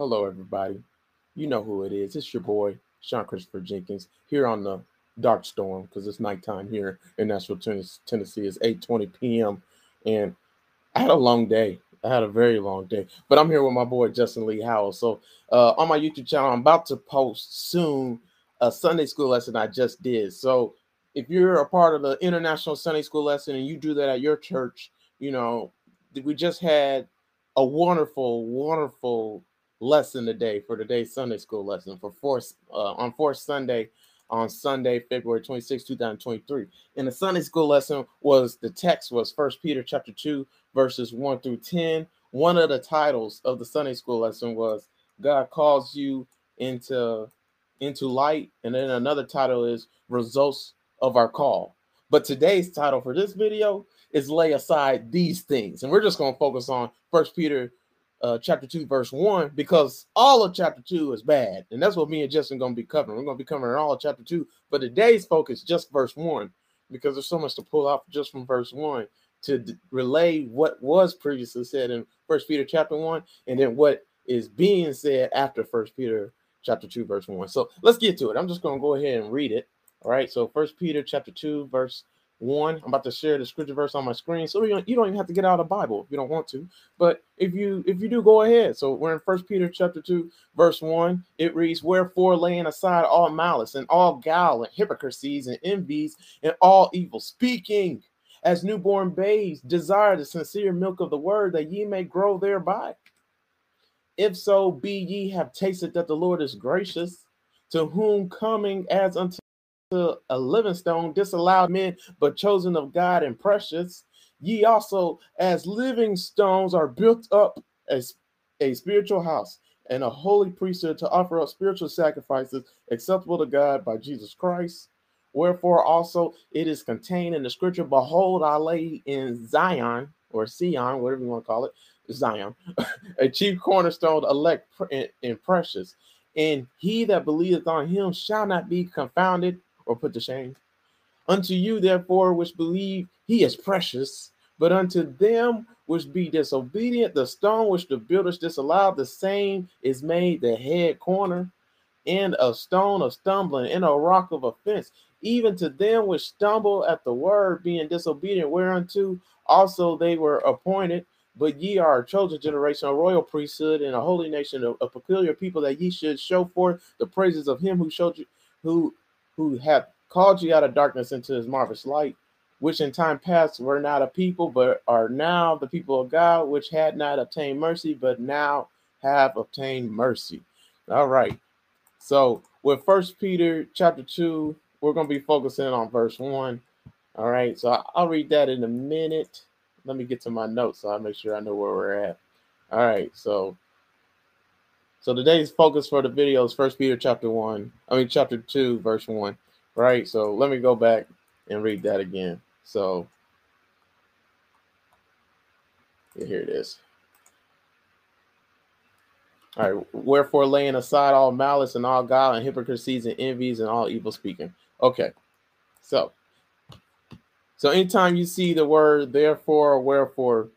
Hello, everybody. You know who it is. It's your boy, Sean Christopher Jenkins, here on the Dark Storm because it's nighttime here in Nashville, Tennessee. It's 8:20 p.m. and I had a long day. I had a very long day, but I'm here with my boy Justin Lee Howell. So uh, on my YouTube channel, I'm about to post soon a Sunday school lesson I just did. So if you're a part of the International Sunday School lesson and you do that at your church, you know we just had a wonderful, wonderful lesson today for today's Sunday school lesson for fourth uh, on fourth Sunday on Sunday, February 26, 2023. And the Sunday school lesson was the text was First Peter chapter 2, verses 1 through 10. One of the titles of the Sunday school lesson was God calls you into into light, and then another title is results of our call. But today's title for this video is lay aside these things, and we're just going to focus on First Peter uh, chapter 2, verse 1, because all of chapter 2 is bad. And that's what me and Justin going to be covering. We're going to be covering all of chapter 2, but today's focus just verse 1, because there's so much to pull out just from verse 1 to d- relay what was previously said in First Peter chapter 1, and then what is being said after First Peter chapter 2, verse 1. So let's get to it. I'm just going to go ahead and read it. All right. So First Peter chapter 2, verse one, I'm about to share the scripture verse on my screen, so you don't, you don't even have to get out of the Bible if you don't want to. But if you if you do, go ahead. So we're in First Peter chapter two, verse one. It reads, "Wherefore, laying aside all malice and all guile and hypocrisies and envies and all evil speaking, as newborn babes, desire the sincere milk of the word, that ye may grow thereby. If so, be ye have tasted that the Lord is gracious, to whom coming as unto a living stone, disallowed men, but chosen of God and precious. Ye also, as living stones, are built up as a spiritual house and a holy priesthood to offer up spiritual sacrifices acceptable to God by Jesus Christ. Wherefore also it is contained in the scripture, Behold, I lay in Zion or Sion, whatever you want to call it, Zion, a chief cornerstone, elect and precious. And he that believeth on him shall not be confounded or put to shame. Unto you, therefore, which believe he is precious, but unto them which be disobedient, the stone which the builders disallowed, the same is made the head corner, and a stone of stumbling, and a rock of offense. Even to them which stumble at the word, being disobedient, whereunto also they were appointed. But ye are a chosen generation, a royal priesthood, and a holy nation, a, a peculiar people, that ye should show forth the praises of him who showed you, who who have called you out of darkness into his marvelous light, which in time past were not a people, but are now the people of God, which had not obtained mercy, but now have obtained mercy. All right. So with First Peter chapter two, we're going to be focusing on verse one. All right. So I'll read that in a minute. Let me get to my notes so I make sure I know where we're at. All right. So so today's focus for the video is First Peter chapter one. I mean chapter two, verse one. Right. So let me go back and read that again. So yeah, here it is. All right. Wherefore, laying aside all malice and all guile and hypocrisies and envies and all evil speaking. Okay. So, so anytime you see the word therefore or wherefore,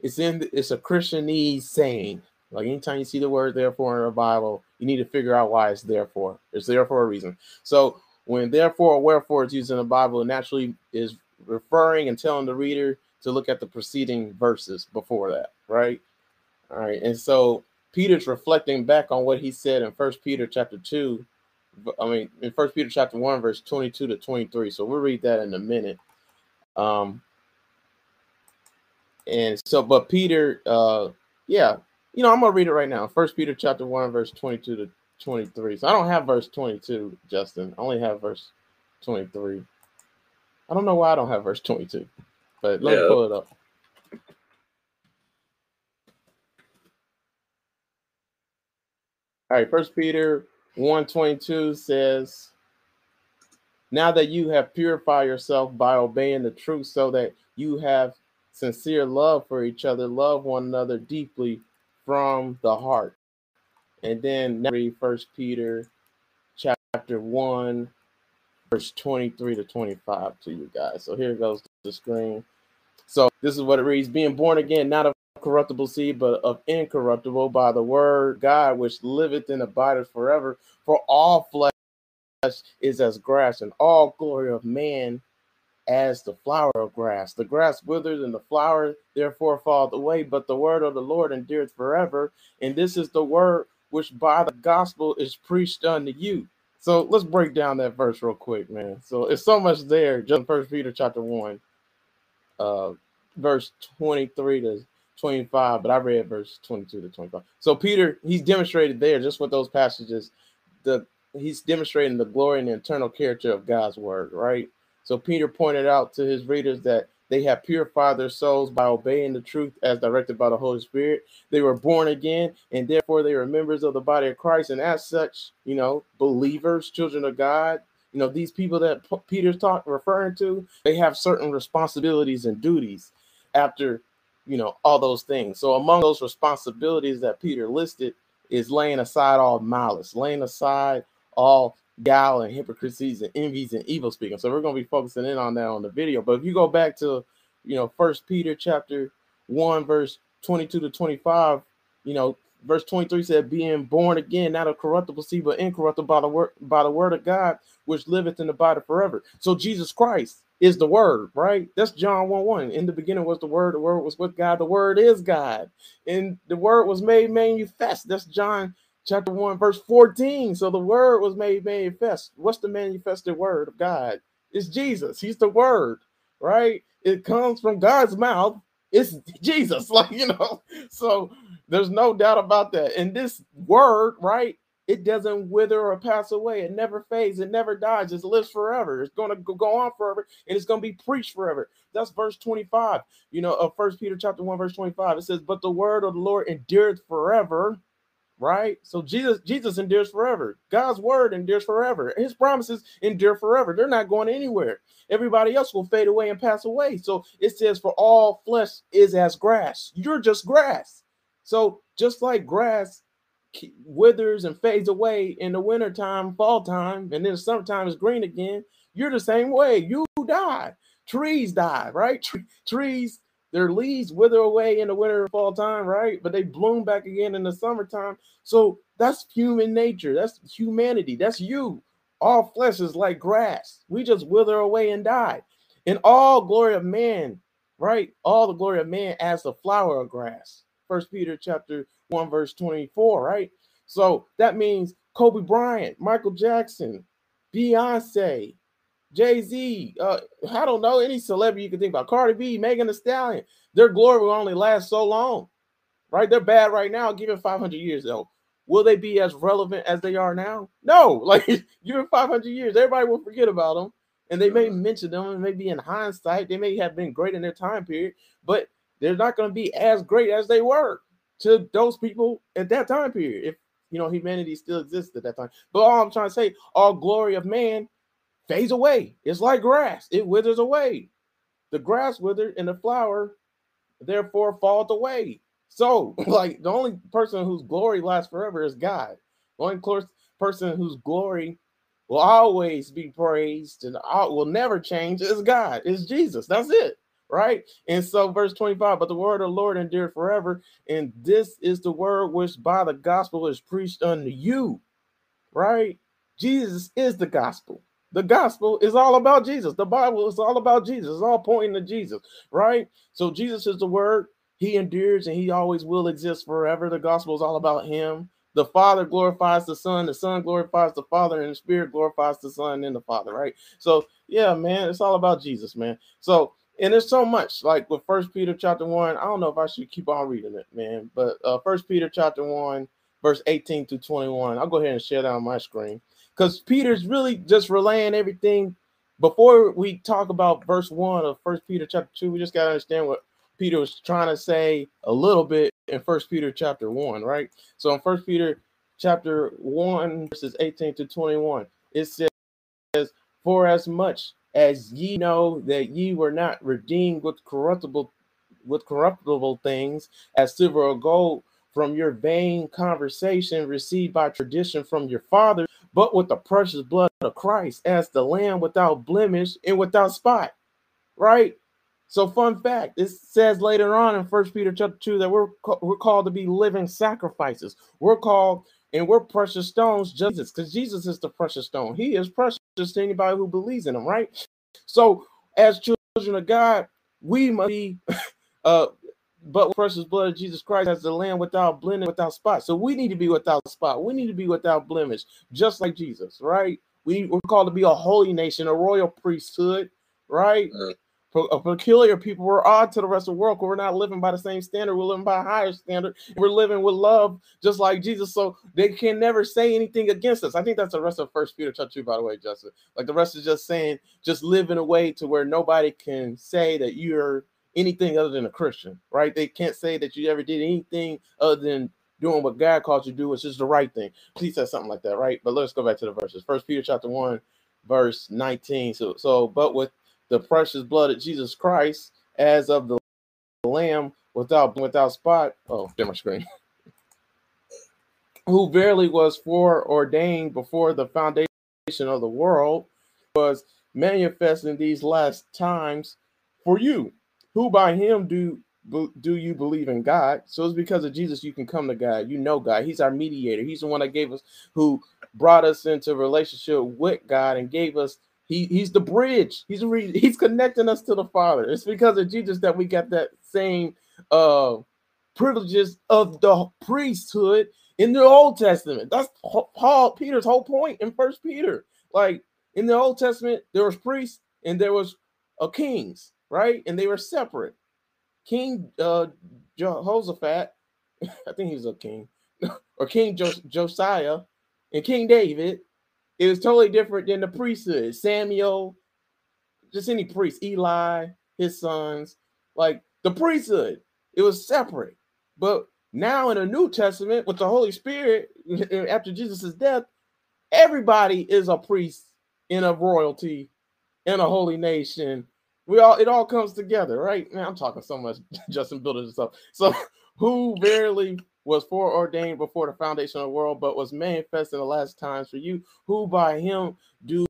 it's in it's a Christianese saying. Like anytime you see the word therefore in the Bible, you need to figure out why it's there for. It's there for a reason. So when therefore or wherefore is used in the Bible, it naturally is referring and telling the reader to look at the preceding verses before that, right? All right. And so Peter's reflecting back on what he said in First Peter chapter 2. I mean, in First Peter chapter 1, verse 22 to 23. So we'll read that in a minute. Um, and so, but Peter, uh, yeah, you know, I'm gonna read it right now. First Peter chapter one, verse 22 to 23. So I don't have verse 22, Justin. I only have verse 23. I don't know why I don't have verse 22, but let yeah. me pull it up. All right, First Peter 122 says, Now that you have purified yourself by obeying the truth, so that you have sincere love for each other, love one another deeply from the heart. And then read First Peter chapter one, verse 23 to 25 to you guys. So here goes the screen. So this is what it reads: being born again, not of corruptible seed, but of incorruptible by the word God, which liveth and abideth forever. For all flesh is as grass, and all glory of man as the flower of grass. The grass withers and the flower therefore falleth away, but the word of the Lord endureth forever. And this is the word which by the gospel is preached unto you. So let's break down that verse real quick, man. So it's so much there. Just First Peter chapter one, uh, verse twenty-three to 25, but I read verse 22 to 25. So Peter, he's demonstrated there just with those passages, the he's demonstrating the glory and the eternal character of God's word, right? So Peter pointed out to his readers that they have purified their souls by obeying the truth as directed by the Holy Spirit. They were born again, and therefore they were members of the body of Christ. And as such, you know, believers, children of God, you know, these people that Peter's talking referring to, they have certain responsibilities and duties after you know, all those things. So among those responsibilities that Peter listed is laying aside all malice, laying aside all guile and hypocrisies and envies and evil speaking. So we're going to be focusing in on that on the video. But if you go back to, you know, First Peter chapter one, verse 22 to 25, you know, verse 23 said, being born again, not of corruptible seed, but incorruptible by the word by the word of God, which liveth in the body forever. So Jesus Christ is the word, right? That's John 1 1. In the beginning was the word, the word was with God, the word is God, and the word was made manifest. That's John chapter 1, verse 14. So the word was made manifest. What's the manifested word of God? It's Jesus. He's the word, right? It comes from God's mouth. It's Jesus, like you know. So there's no doubt about that. And this word, right? It doesn't wither or pass away. It never fades. It never dies. It lives forever. It's going to go on forever, and it's going to be preached forever. That's verse 25. You know, of First Peter chapter 1, verse 25. It says, But the word of the Lord endureth forever. Right? So Jesus, Jesus endures forever. God's word endures forever. His promises endure forever. They're not going anywhere. Everybody else will fade away and pass away. So it says, For all flesh is as grass. You're just grass. So just like grass withers and fades away in the wintertime, fall time, and then summertime is green again. You're the same way. You die. Trees die, right? trees, their leaves wither away in the winter and fall time, right? But they bloom back again in the summertime. So that's human nature. That's humanity. That's you. All flesh is like grass. We just wither away and die. And all glory of man, right? All the glory of man as the flower of grass. First Peter chapter 1, verse 24, right? So that means Kobe Bryant, Michael Jackson, Beyonce, Jay Z, uh, I don't know any celebrity you can think about, Cardi B, Megan Thee Stallion. Their glory will only last so long, right? They're bad right now. Give it 500 years though. Will they be as relevant as they are now? No. Like give it 500 years, everybody will forget about them, and they may mention them, and maybe in hindsight they may have been great in their time period, but they're not going to be as great as they were to those people at that time period. If you know humanity still exists at that time. But all I'm trying to say, all glory of man fades away. It's like grass, it withers away. The grass withered and the flower therefore falleth away. So, like the only person whose glory lasts forever is God. The only person whose glory will always be praised and will never change is God. Is Jesus. That's it right? And so, verse 25, but the word of the Lord endured forever, and this is the word which by the gospel is preached unto you, right? Jesus is the gospel. The gospel is all about Jesus. The Bible is all about Jesus. It's all pointing to Jesus, right? So, Jesus is the word. He endures and he always will exist forever. The gospel is all about him. The Father glorifies the Son, the Son glorifies the Father, and the Spirit glorifies the Son and the Father, right? So, yeah, man, it's all about Jesus, man. So, and there's so much like with first peter chapter 1 i don't know if i should keep on reading it man but uh first peter chapter 1 verse 18 to 21 i'll go ahead and share that on my screen because peter's really just relaying everything. Before we talk about verse 1 of first peter chapter 2 we just got to understand what peter was trying to say a little bit in first peter chapter 1 right? So in first peter chapter 1 verses 18 to 21 it says for as much as ye know that ye were not redeemed with corruptible with corruptible things as silver or gold from your vain conversation received by tradition from your father, but with the precious blood of Christ as the lamb without blemish and without spot. Right? So, fun fact: it says later on in First Peter chapter two that we're we're called to be living sacrifices. We're called and we're precious stones, Jesus, because Jesus is the precious stone. He is precious to anybody who believes in him, right? So, as children of God, we must be uh but precious blood of Jesus Christ as the lamb without blemish, without spot. So we need to be without spot. We need to be without blemish, just like Jesus, right? We, we're called to be a holy nation, a royal priesthood, right? A peculiar people. We're odd to the rest of the world we're not living by the same standard. We're living by a higher standard. We're living with love, just like Jesus. So they can never say anything against us. I think that's the rest of First Peter chapter two, by the way, Justin. Like the rest is just saying, just live in a way to where nobody can say that you're anything other than a Christian, right? They can't say that you ever did anything other than doing what God called you to do, which is the right thing. Please say something like that, right? But let's go back to the verses. First Peter chapter one, verse 19. So, so, but with the precious blood of Jesus Christ as of the Lamb without without spot. Oh, damn my screen. Who verily was foreordained before the foundation of the world, was manifest in these last times for you, who by him do do you believe in God? So it's because of Jesus you can come to God. You know God. He's our mediator. He's the one that gave us, who brought us into relationship with God and gave us he he's the bridge. He's re, he's connecting us to the Father. It's because of Jesus that we got that same uh privileges of the priesthood in the Old Testament. That's Paul Peter's whole point in First Peter. Like in the Old Testament, there was priests and there was a kings, right? And they were separate. King uh Jehoshaphat, I think he was a king, or King Jos- Josiah and King David it was totally different than the priesthood. Samuel, just any priest, Eli, his sons, like the priesthood, it was separate. But now in the New Testament, with the Holy Spirit, after Jesus' death, everybody is a priest in a royalty, in a holy nation. We all it all comes together, right? Man, I'm talking so much, Justin building this up. So who verily was foreordained before the foundation of the world, but was manifest in the last times for you, who by him do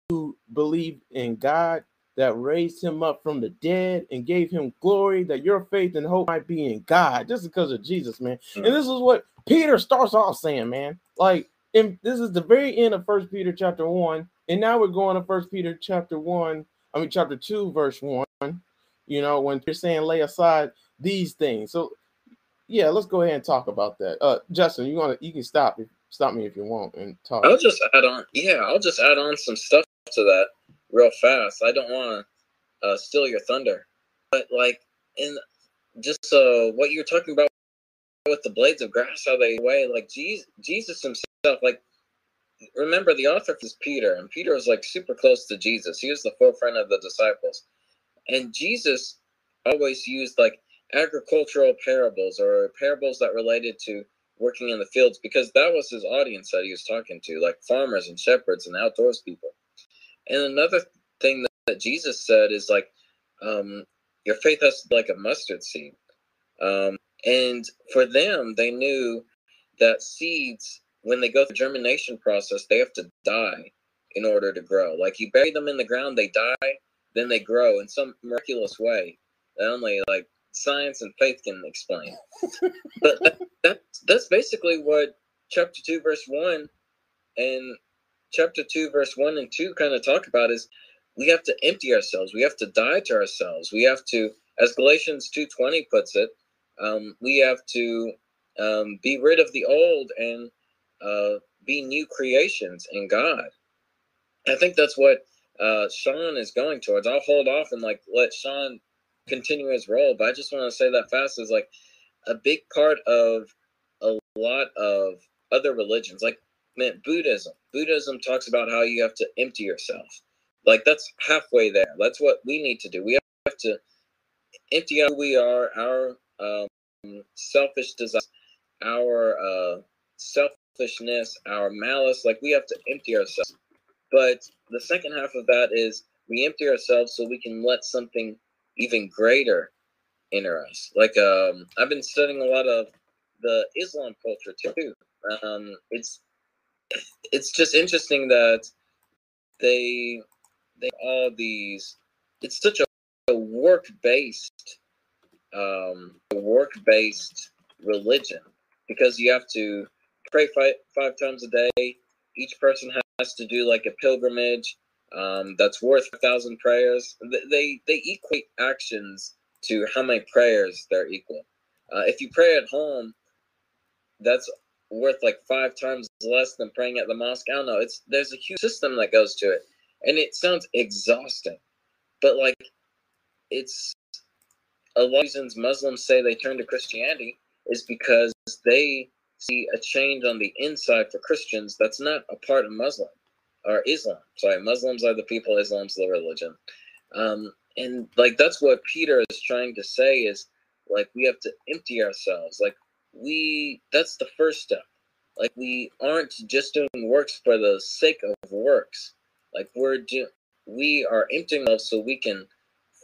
believe in God that raised him up from the dead and gave him glory, that your faith and hope might be in God, just because of Jesus, man. Mm-hmm. And this is what Peter starts off saying, man. Like, and this is the very end of First Peter chapter one, and now we're going to First Peter chapter one. I mean, chapter two, verse one. You know, when you're saying lay aside these things. So yeah, let's go ahead and talk about that. Uh, Justin, you want to? You can stop stop me if you want and talk. I'll just add on. Yeah, I'll just add on some stuff to that real fast. I don't want to uh, steal your thunder, but like in just uh, what you're talking about with the blades of grass, how they weigh, like Jesus, Jesus himself, like remember the author is Peter, and Peter was like super close to Jesus. He was the forefront of the disciples, and Jesus always used like agricultural parables or parables that related to working in the fields because that was his audience that he was talking to, like farmers and shepherds and outdoors people. And another thing that, that Jesus said is like, um, your faith has like a mustard seed. Um, and for them, they knew that seeds, when they go through the germination process, they have to die in order to grow. Like you bury them in the ground, they die, then they grow in some miraculous way. That only like science and faith can explain. but that, that, that's basically what chapter 2, verse 1 and chapter 2, verse 1 and 2 kind of talk about is we have to empty ourselves. We have to die to ourselves. We have to, as Galatians 2.20 puts it, um, we have to um, be rid of the old and uh, be new creations in God. I think that's what uh, Sean is going towards. I'll hold off and like let Sean continue his role. But I just want to say that fast is like a big part of a lot of other religions, like man, Buddhism. Buddhism talks about how you have to empty yourself. Like that's halfway there. That's what we need to do. We have to empty out who we are, our um, selfish desires, our uh, selfishness, our malice. Like we have to empty ourselves. But the second half of that is we empty ourselves so we can let something even greater enter us. Like um, I've been studying a lot of the Islam culture too. Um, it's it's just interesting that they they all these. It's such a, a work-based um, work-based religion because you have to pray five, five times a day. Each person has to do like a pilgrimage um, that's worth a thousand prayers. They they equate actions to how many prayers they're equal. Uh, if you pray at home, that's worth like five times less than praying at the mosque. I don't know. It's there's a huge system that goes to it, and it sounds exhausting, but like it's a lot of reasons Muslims say they turn to Christianity is because they see a change on the inside for Christians that's not a part of Muslim or Islam. Sorry, Muslims are the people, Islam's the religion. Um, and like that's what Peter is trying to say is like we have to empty ourselves. Like we that's the first step. Like we aren't just doing works for the sake of works. Like we're do we are emptying ourselves so we can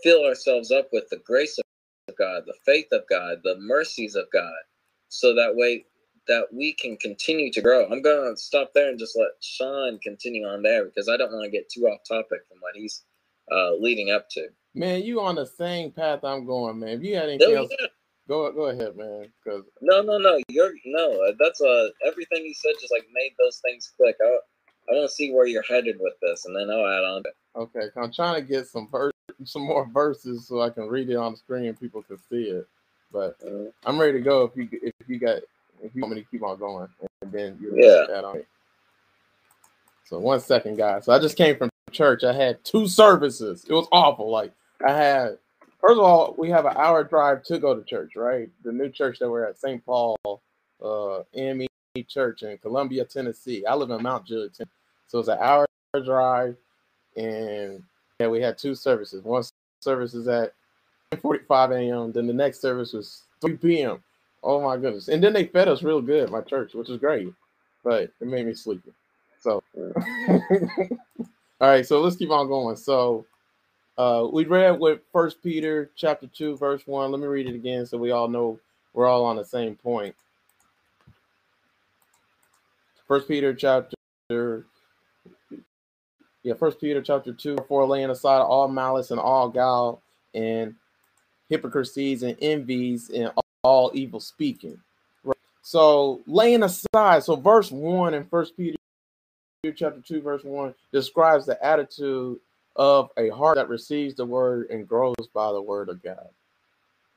fill ourselves up with the grace of God, the faith of God, the mercies of God, so that way that we can continue to grow. I'm going to stop there and just let Sean continue on there because I don't want to get too off topic from what he's uh, leading up to. Man, you on the same path I'm going, man. If you had anything no, else, yeah. go go ahead, man. Because no, no, no, you're no. That's uh everything you said just like made those things click. I I want to see where you're headed with this, and then I'll add on. Okay, I'm trying to get some ver- some more verses so I can read it on the screen and people can see it. But mm-hmm. I'm ready to go if you if you got if you want me to keep on going, and then you yeah. add on. So one second, guys. So I just came from church. I had two services. It was awful. Like I had first of all, we have an hour drive to go to church, right? The new church that we're at, St. Paul, uh, ME Church in Columbia, Tennessee. I live in Mount Juliet, so it's an hour drive, and yeah, we had two services. One service is at 45 a.m. Then the next service was 3 p.m. Oh my goodness! And then they fed us real good, my church, which is great, but it made me sleepy. So, all right, so let's keep on going. So, uh, we read with First Peter chapter two, verse one. Let me read it again, so we all know we're all on the same point. First Peter chapter, yeah, First Peter chapter two, for laying aside all malice and all guile and hypocrisies and envies and all evil speaking. Right? So laying aside, so verse one in First Peter chapter two, verse one describes the attitude of a heart that receives the word and grows by the word of God.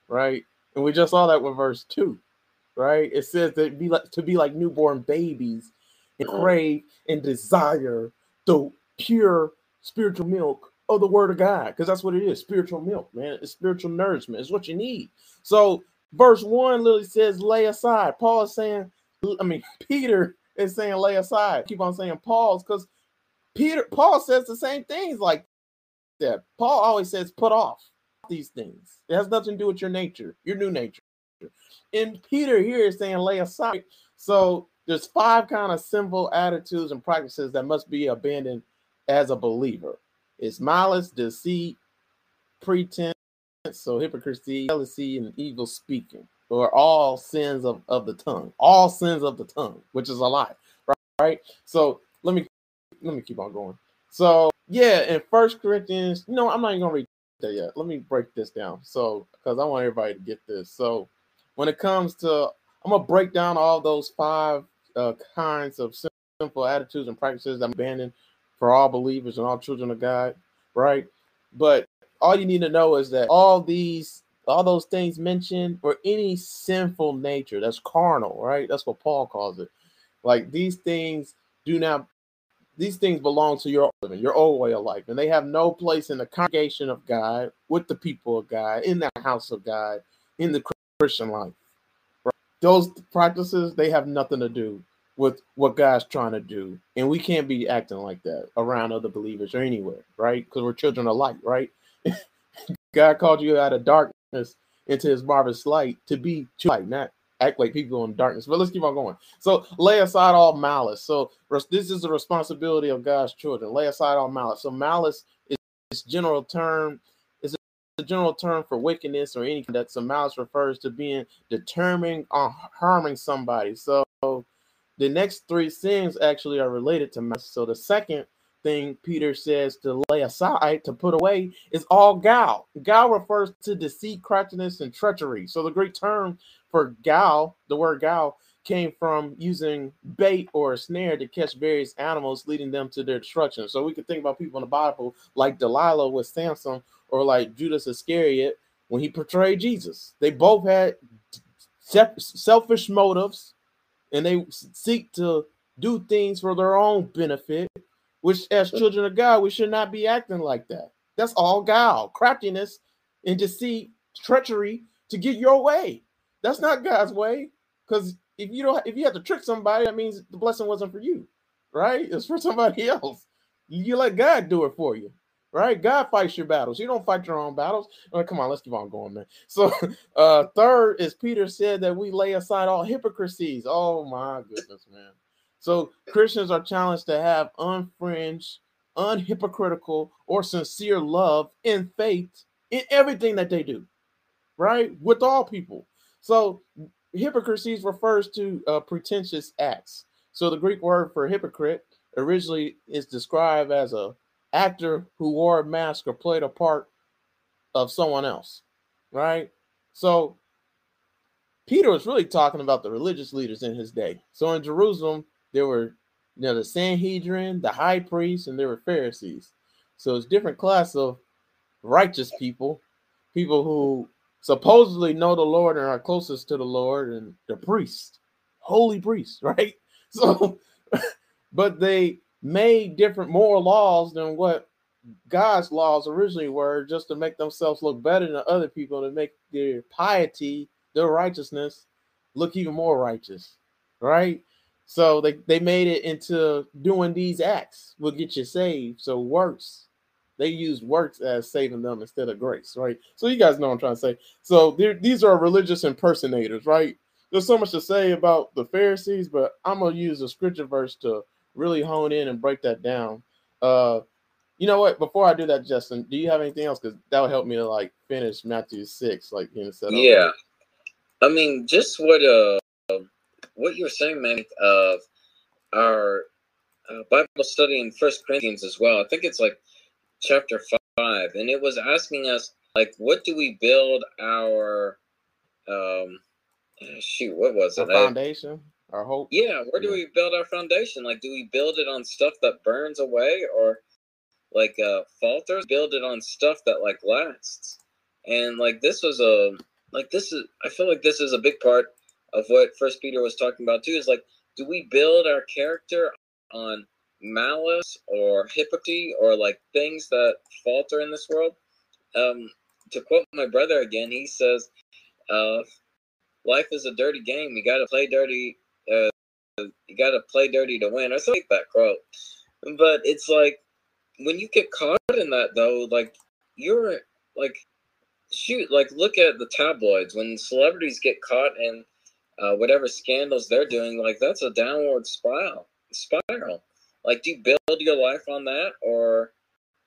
Right? And we just saw that with verse two, right? It says that be like to be like newborn babies and crave and desire the pure spiritual milk of the word of God, because that's what it is spiritual milk, man. It's spiritual nourishment, it's what you need. So verse one literally says, lay aside. Paul is saying, I mean, Peter is saying, lay aside. Keep on saying pause because Peter, Paul says the same things like that. Paul always says, put off these things. It has nothing to do with your nature, your new nature. And Peter here is saying, lay aside. So there's five kind of sinful attitudes and practices that must be abandoned as a believer. It's malice, deceit, pretense, so hypocrisy, jealousy, and evil speaking, or all sins of, of the tongue, all sins of the tongue, which is a lie, right? right? So let me let me keep on going. So yeah, in First Corinthians, no, I'm not even gonna read that yet. Let me break this down. So because I want everybody to get this. So when it comes to, I'm gonna break down all those five uh, kinds of sinful attitudes and practices that I'm banning for all believers and all children of God, right? But all you need to know is that all these all those things mentioned or any sinful nature. That's carnal right? That's what paul calls it. Like these things do not these things belong to your your old way of life and they have no place in the congregation of god with the people of god in the house of god in the christian life. Right? those practices they have nothing to do with what god's trying to do and we can't be acting like that around other believers or anywhere right? Because we're children of light right God called you out of darkness into his marvelous light to be light, not act like people in darkness. But let's keep on going. So lay aside all malice. So this is the responsibility of God's children. Lay aside all malice. So malice is, is general term is a general term for wickedness or anything that some malice refers to being determined on harming somebody. So the next three sins actually are related to malice. So the second thing Peter says to lay aside, to put away, is all guile. Guile refers to deceit, craftiness, and treachery. So the Greek term for guile, the word guile, came from using bait or a snare to catch various animals, leading them to their destruction. So we could think about people in the Bible like Delilah with Samson, or like Judas Iscariot when he portrayed Jesus. They both had selfish motives, and they seek to do things for their own benefit which, as children of God, we should not be acting like that. That's all guile, craftiness, and deceit, treachery to get your way. That's not God's way. Because if you don't, if you have to trick somebody, that means the blessing wasn't for you, right? It's for somebody else. You let God do it for you, right? God fights your battles. You don't fight your own battles. Right, come on, let's keep on going, man. So, uh, third is Peter said that we lay aside all hypocrisies. Oh my goodness, man. So Christians are challenged to have unfringed, unhypocritical, or sincere love in faith in everything that they do, right? With all people. So hypocrisy refers to uh, pretentious acts. So the Greek word for hypocrite originally is described as a actor who wore a mask or played a part of someone else, right? So Peter was really talking about the religious leaders in his day. So in Jerusalem, there were you know the Sanhedrin, the high priests, and there were Pharisees. So it's different class of righteous people, people who supposedly know the Lord and are closest to the Lord, and the priest, holy priest, right? So, but they made different moral laws than what God's laws originally were, just to make themselves look better than other people, to make their piety, their righteousness, look even more righteous, right? So they, they made it into doing these acts will get you saved. So works, they use works as saving them instead of grace, right? So you guys know what I'm trying to say. So these are religious impersonators, right? There's so much to say about the Pharisees, but I'm gonna use a scripture verse to really hone in and break that down. Uh, you know what? Before I do that, Justin, do you have anything else? Because that would help me to like finish Matthew six, like you know, Yeah, I mean, just what uh what you were saying, man, of our uh, Bible study in First Corinthians as well. I think it's like chapter five, and it was asking us like, what do we build our um, shoot, what was it? Our foundation, our hope. Yeah, where do we build our foundation? Like, do we build it on stuff that burns away, or like uh, falters? Build it on stuff that like lasts. And like this was a like this is I feel like this is a big part of what First Peter was talking about too. Is like, do we build our character on malice or hypocrisy or like things that falter in this world? Um, to quote my brother again, he says, uh, "Life is a dirty game. You got to play dirty. Uh, you got to play dirty to win." Something like that quote. But it's like when you get caught in that though, like you're like shoot, like look at the tabloids when celebrities get caught in uh, whatever scandals they're doing, like that's a downward spiral. Spiral. Like, do you build your life on that, or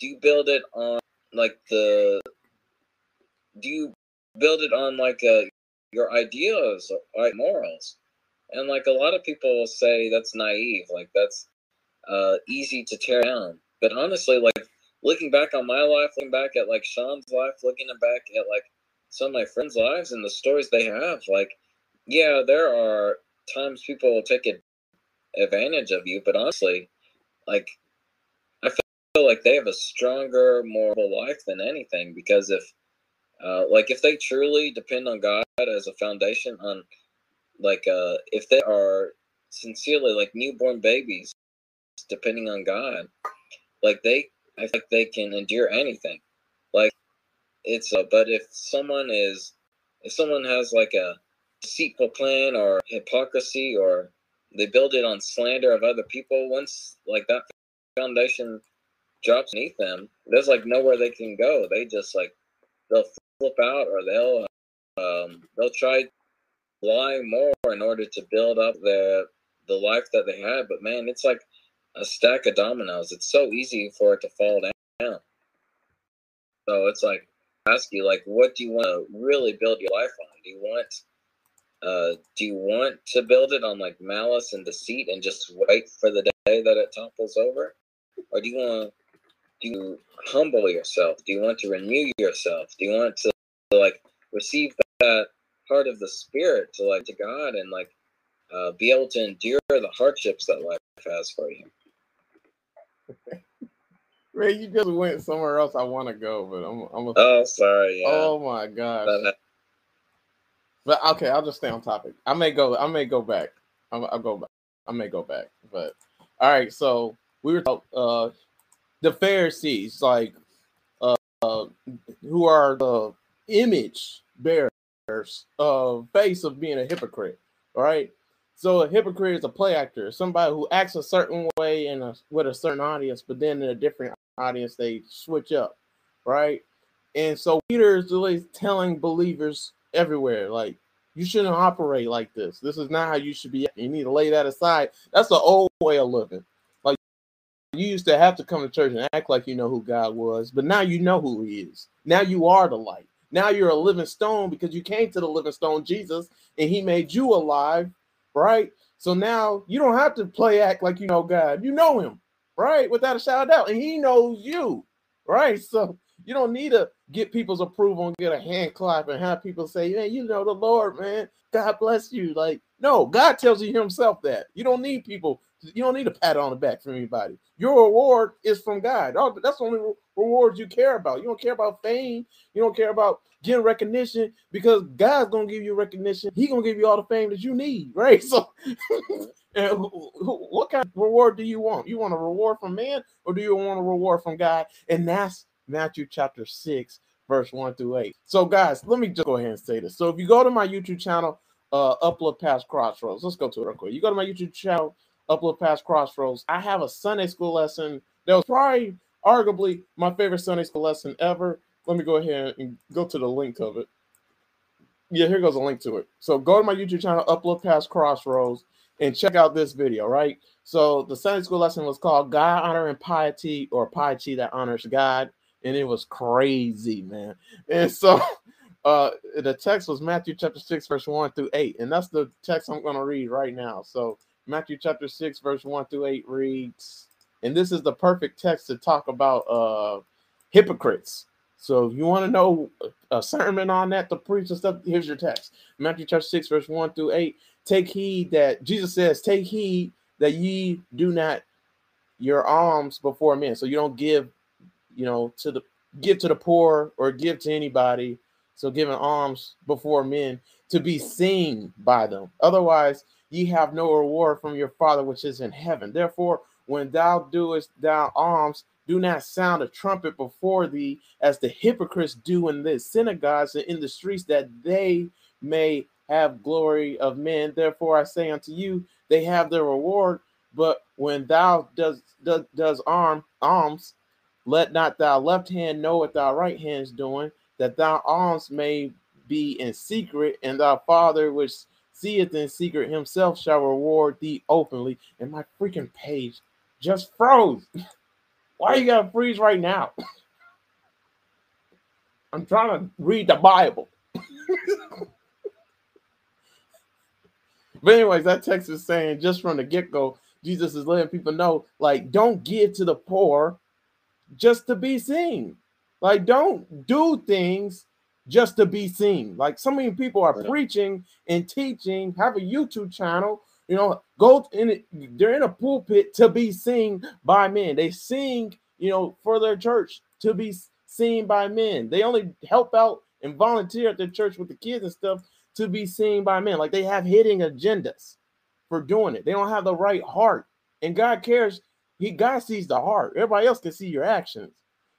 do you build it on like the? Do you build it on like uh, your ideas, like morals? And like a lot of people say that's naive, like that's uh, easy to tear down. But honestly, like looking back on my life, looking back at like Sean's life, looking back at like some of my friends' lives and the stories they have, like yeah, there are times people will take advantage of you, but honestly, like I feel like they have a stronger moral life than anything because if, uh, like, if they truly depend on God as a foundation, on like, uh, if they are sincerely like newborn babies, depending on God, like they, I think they can endure anything. Like, it's a, but if someone is, if someone has like a deceitful plan or hypocrisy or they build it on slander of other people once like that foundation drops beneath them there's like nowhere they can go. They just like they'll flip out or they'll um, they'll try lie more in order to build up the the life that they had. But man it's like a stack of dominoes. It's so easy for it to fall down. So it's like ask you like what do you want to really build your life on? Do you want uh, do you want to build it on like malice and deceit and just wait for the day that it topples over? or do you want to you humble yourself? Do you want to renew yourself? Do you want to, to like receive that part of the spirit to like to God and like uh, be able to endure the hardships that life has for you? Ray, you just went somewhere else. I want to go, but I'm. I'm a, oh, sorry. Yeah. Oh my gosh. But okay, I'll just stay on topic. I may go. I may go back. I'll, I'll go back. I may go back. But all right. So we were talking, uh the Pharisees, like uh, uh who are the image bearers of face of being a hypocrite. All right. So a hypocrite is a play actor, somebody who acts a certain way in a with a certain audience, but then in a different audience they switch up, right? And so Peter is really telling believers everywhere, like you shouldn't operate like this. This is not how you should be. You need to lay that aside. That's the old way of living. Like you used to have to come to church and act like you know who God was, but now you know who He is. Now you are the light. Now you're a living stone because you came to the living stone, Jesus, and He made you alive right? So now you don't have to play act like you know God. You know him, right? Without a of doubt. And he knows you, right? So you don't need to get people's approval and get a hand clap and have people say, Man, you know the Lord, man. God bless you. Like, no, God tells you himself that. You don't need people, you don't need a pat on the back from anybody. Your reward is from God. That's the only rewards you care about. You don't care about fame, you don't care about getting recognition because God's gonna give you recognition. He gonna give you all the fame that you need, right? So, what kind of reward do you want? You want a reward from man, or do you want a reward from God? And that's Matthew chapter six, verse one through eight. So, guys, let me just go ahead and say this. So, if you go to my YouTube channel, uh, upload past crossroads. Let's go to it real quick. You go to my YouTube channel, upload past crossroads. I have a Sunday school lesson that was probably arguably my favorite Sunday school lesson ever let me go ahead and go to the link of it. Yeah, here goes a link to it. So go to my YouTube channel, upload past crossroads, and check out this video, right? So the Sunday school lesson was called God Honor and Piety or Piety that honors God. And it was crazy, man. And so uh the text was Matthew chapter 6, verse 1 through 8. And that's the text I'm to read right now. So Matthew chapter 6, verse 1 through 8 reads, and this is the perfect text to talk about uh hypocrites so if you want to know a sermon on that to preach and stuff, here's your text. Matthew chapter 6, verse 1 through 8. Take heed that Jesus says, Take heed that ye do not your alms before men. So you don't give, you know, to the give to the poor or give to anybody. So giving alms before men to be seen by them. Otherwise, ye have no reward from your Father which is in heaven. Therefore, when thou doest thou alms, do not sound a trumpet before thee, as the hypocrites do in the synagogues and in the streets, that they may have glory of men. Therefore, I say unto you, they have their reward. But when thou does does, does arm alms, let not thy left hand know what thy right hand is doing, that thy alms may be in secret, and thy Father which seeth in secret himself shall reward thee openly. And my freaking page just froze. Why you gotta freeze right now? I'm trying to read the Bible. but anyways, that text is saying just from the get-go, Jesus is letting people know, like, don't give to the poor just to be seen. Like, don't do things just to be seen. Like, so many people are right. preaching and teaching, have a YouTube channel, you know, go in it, they're in a pulpit to be seen by men. They sing, you know, for their church to be seen by men. They only help out and volunteer at the church with the kids and stuff to be seen by men. Like they have hidden agendas for doing it. They don't have the right heart. And God cares. He God sees the heart. Everybody else can see your actions.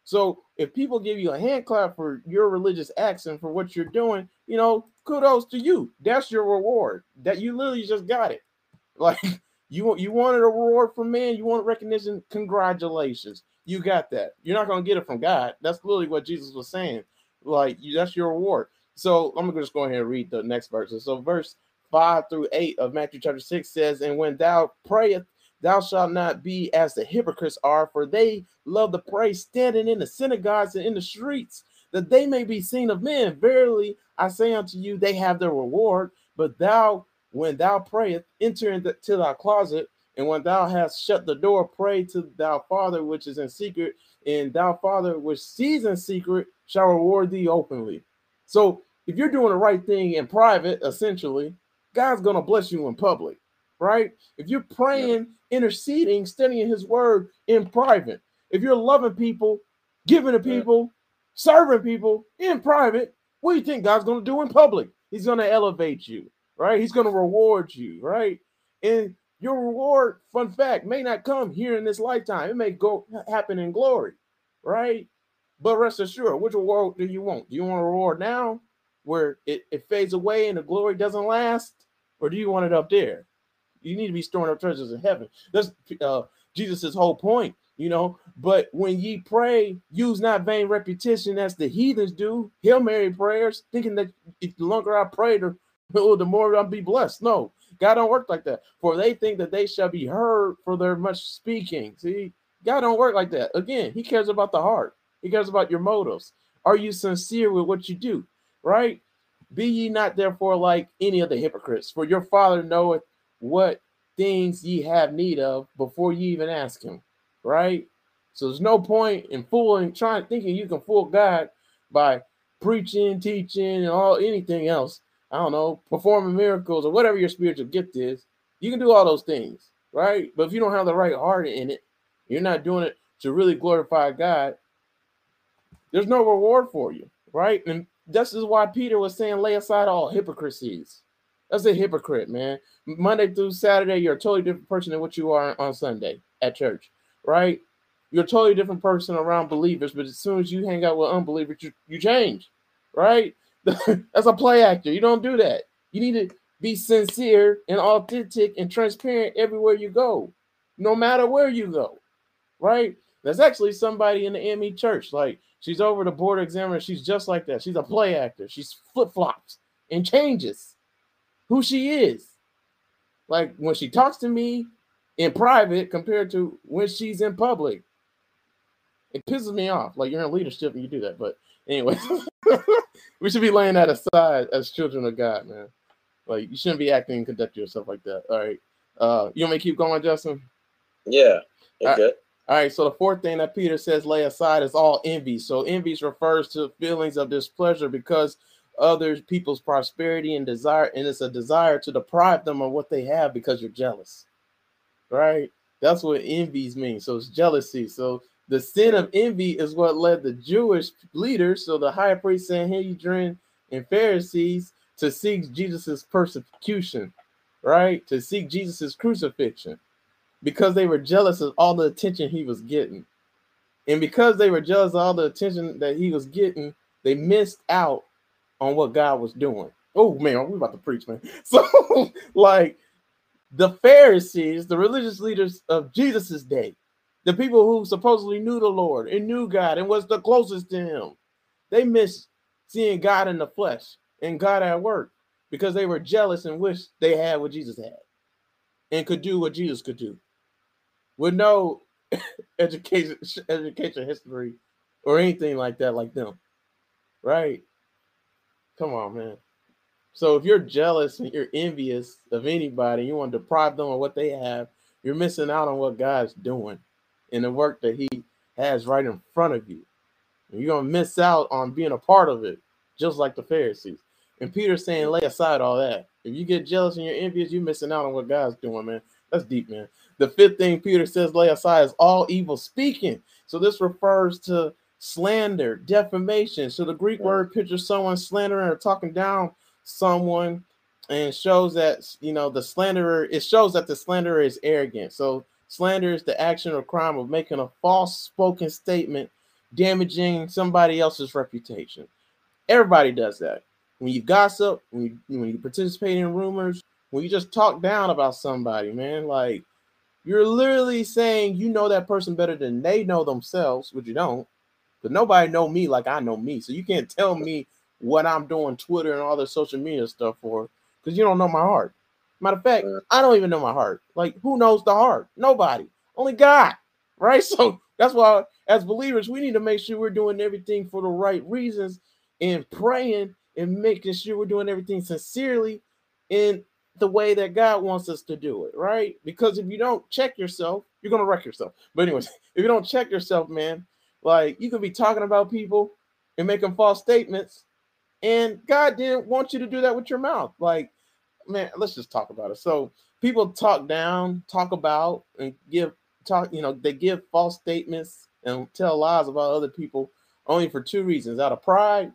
So if people give you a hand clap for your religious acts and for what you're doing, you know, kudos to you. That's your reward. That you literally just got it. Like you you wanted a reward from man, you want recognition. Congratulations, you got that. You're not gonna get it from God. That's literally what Jesus was saying. Like you, that's your reward. So I'm gonna just go ahead and read the next verses. So verse five through eight of Matthew chapter six says, "And when thou prayest, thou shalt not be as the hypocrites are, for they love to pray standing in the synagogues and in the streets, that they may be seen of men. Verily, I say unto you, they have their reward. But thou when thou prayest, enter into thy closet, And when thou hast shut the door, pray to thy Father which is in secret, and thou Father which sees in secret shall reward thee openly. So if you're doing the right thing in private, essentially, God's gonna bless you in public, right? If you're praying, interceding, studying His Word in private, if you're loving people, giving to people, serving people in private, what do you think God's gonna do in public? He's gonna elevate you, right? He's gonna reward you, right? And your reward, fun fact, may not come here in this lifetime. It may go happen in glory, right? But rest assured, which reward do you want? Do you want a reward now where it, it fades away and the glory doesn't last? Or do you want it up there? You need to be storing up treasures in heaven. That's uh Jesus' whole point, you know. But when ye pray, use not vain repetition as the heathens do, Hail Mary prayers, thinking that the longer I pray, the, the more I'll be blessed. No, God don't work like that. For they think that they shall be heard for their much speaking. See, God don't work like that. Again, He cares about the heart. He cares about your motives. Are you sincere with what you do? Right? Be ye not therefore like any of the hypocrites, for your Father knoweth what things ye have need of before you even ask Him. Right? So there's no point in fooling, trying thinking you can fool God by preaching, teaching, and all anything else I don't know, performing miracles or whatever your spiritual gift is, you can do all those things, right? But if you don't have the right heart in it, you're not doing it to really glorify God, there's no reward for you, right? And this is why Peter was saying, lay aside all hypocrisies. That's a hypocrite, man. Monday through Saturday, you're a totally different person than what you are on Sunday at church, right? You're a totally different person around believers, but as soon as you hang out with unbelievers, you, you change, right? That's a play actor. You don't do that. You need to be sincere and authentic and transparent everywhere you go, no matter where you go. Right? There's actually somebody in the ME church. Like she's over the board examiner. She's just like that. She's a play actor. She's flip flops and changes who she is. Like when she talks to me in private compared to when she's in public. It pisses me off. Like you're in leadership and you do that. But anyway. we should be laying that aside as children of God, man. Like you shouldn't be acting and conducting yourself like that. All right. Uh you want me to keep going, Justin? Yeah. Right. All right, so the fourth thing that Peter says lay aside is all envy. So envy refers to feelings of displeasure because other people's prosperity and desire, and it's a desire to deprive them of what they have because you're jealous. Right? That's what envies mean. So it's jealousy. So the sin of envy is what led the Jewish leaders, so the high priest Sanhedrin and Pharisees, to seek Jesus's persecution, right? To seek Jesus's crucifixion, because they were jealous of all the attention he was getting, and because they were jealous of all the attention that he was getting, they missed out on what God was doing. Oh man, we about to preach, man. So, like the Pharisees, the religious leaders of Jesus's day, the people who supposedly knew the Lord and knew God and was the closest to Him, they missed seeing God in the flesh and God at work because they were jealous and wished they had what Jesus had and could do what Jesus could do with no education, education history or anything like that, like them. Right? Come on, man. So if you're jealous and you're envious of anybody, you want to deprive them of what they have, you're missing out on what God's doing in the work that he has right in front of you. And you're gonna miss out on being a part of it, just like the Pharisees. And Peter's saying, lay aside all that. If you get jealous and you're envious, you're missing out on what God's doing, man. That's deep, man. The fifth thing Peter says, lay aside, is all evil speaking. So this refers to slander, defamation. So the Greek word pictures someone slandering or talking down someone and shows that you know the slanderer it shows that the slanderer is arrogant so Slander is the action or crime of making a false spoken statement damaging somebody else's reputation. Everybody does that. When you gossip, when you, when you participate in rumors, when you just talk down about somebody, man, like you're literally saying you know that person better than they know themselves, which you don't. But nobody know me like I know me. So you can't tell me what I'm doing Twitter and all the social media stuff for because you don't know my heart. Matter of fact, I don't even know my heart. Like, who knows the heart? Nobody. Only God. Right? So that's why, as believers, we need to make sure we're doing everything for the right reasons and praying and making sure we're doing everything sincerely in the way that God wants us to do it, right? Because if you don't check yourself, you're gonna wreck yourself. But anyways, if you don't check yourself, man, like you can be talking about people and making false statements, and God didn't want you to do that with your mouth. Like, man, let's just talk about it. So people talk down, talk about, and give talk, you know, they give false statements and tell lies about other people only for two reasons out of pride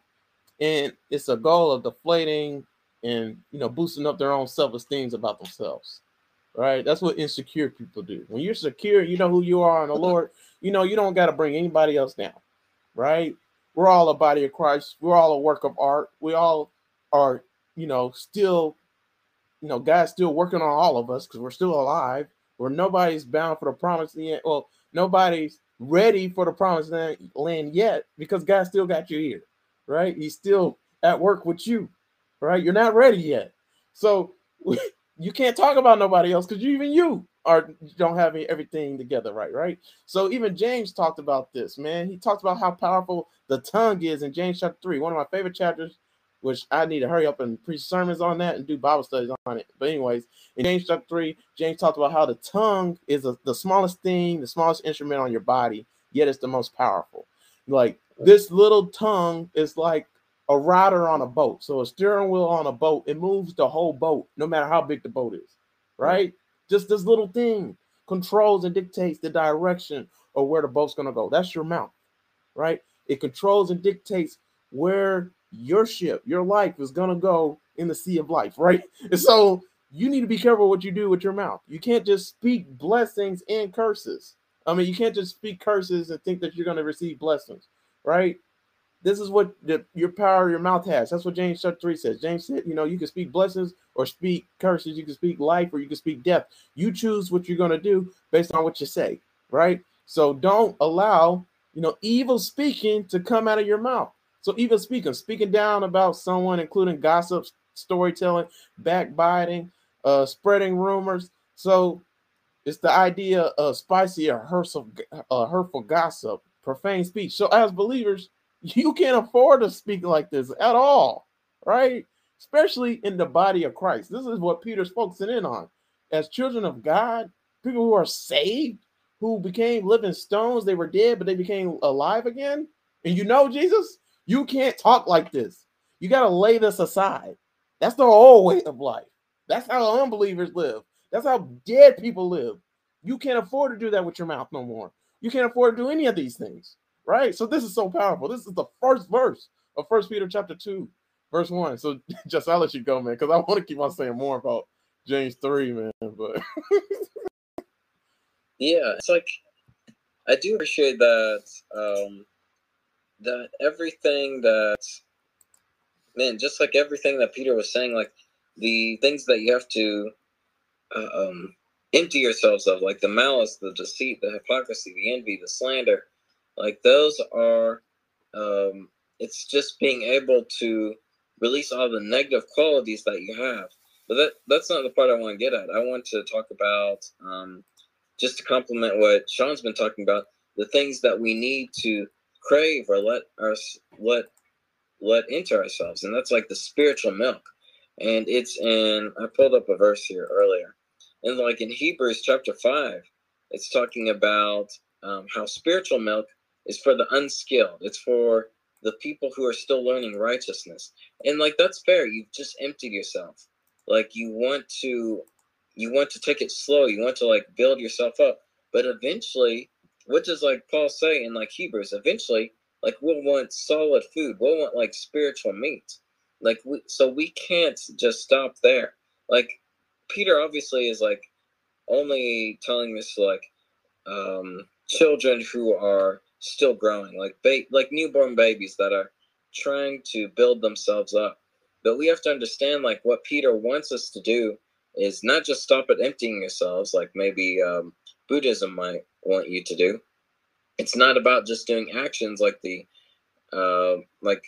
and it's a goal of deflating and you know boosting up their own self-esteem about themselves right? That's what insecure people do. When you're secure you know who you are in the lord you know you don't got to bring anybody else down right? We're all a body of christ. We're all a work of art. We all are you know still you know god's still working on all of us because we're still alive. Where nobody's bound for the promised land well nobody's ready for the promised land yet because god still got you here right? He's still at work with you right? You're not ready yet. So you can't talk about nobody else because you even you are don't have everything together right, right? So even James talked about this, man. He talked about how powerful the tongue is in James chapter 3, one of my favorite chapters, which I need to hurry up and preach sermons on that and do Bible studies on it. But anyways, in James chapter 3, James talked about how the tongue is a, the smallest thing, the smallest instrument on your body, yet it's the most powerful. Like this little tongue is like a rudder on a boat. So a steering wheel on a boat, it moves the whole boat, no matter how big the boat is, right? Just this little thing controls and dictates the direction of where the boat's gonna go. That's your mouth, right? It controls and dictates where your ship, your life is gonna go in the sea of life, right? And so you need to be careful what you do with your mouth. You can't just speak blessings and curses. I mean, you can't just speak curses and think that you're gonna receive blessings, right? This is what the, your power your mouth has. That's what James chapter 3 says. James said, you know, you can speak blessings or speak curses, you can speak life or you can speak death. You choose what you're going to do based on what you say, right? So don't allow, you know, evil speaking to come out of your mouth. So evil speaking, speaking down about someone, including gossip, storytelling, backbiting, uh, spreading rumors. So it's the idea of spicy or hurtful, uh, hurtful gossip, profane speech. So as believers, you can't afford to speak like this at all, right? Especially in the body of Christ. This is what Peter's focusing in on. As children of God, people who are saved, who became living stones, they were dead, but they became alive again. And you know, Jesus, you can't talk like this. You got to lay this aside. That's the old way of life. That's how unbelievers live. That's how dead people live. You can't afford to do that with your mouth no more. You can't afford to do any of these things right? So this is so powerful. This is the first verse of First Peter chapter two, verse one. So just I'll let you go, man, because I want to keep on saying more about James three, man. But yeah, it's like I do appreciate that. Um, that everything that man, just like everything that Peter was saying, like the things that you have to uh, um, empty yourselves of, like the malice, the deceit, the hypocrisy, the envy, the slander, like those are, um, it's just being able to release all the negative qualities that you have. But that that's not the part I want to get at. I want to talk about um, just to complement what Sean's been talking about, the things that we need to crave or let us let let into ourselves, and that's like the spiritual milk. And it's in I pulled up a verse here earlier, and like in Hebrews chapter five, it's talking about um, how spiritual milk is for the unskilled. It's for the people who are still learning righteousness. And like that's fair. You've just emptied yourself. Like you want to you want to take it slow. You want to like build yourself up. But eventually, what does like Paul say in like Hebrews? Eventually, like we'll want solid food. We'll want like spiritual meat. Like we so we can't just stop there. Like Peter obviously is like only telling this like um children who are still growing, like ba- like newborn babies that are trying to build themselves up. But we have to understand, like what Peter wants us to do is not just stop at emptying yourselves, like maybe um, Buddhism might want you to do. It's not about just doing actions like the uh, like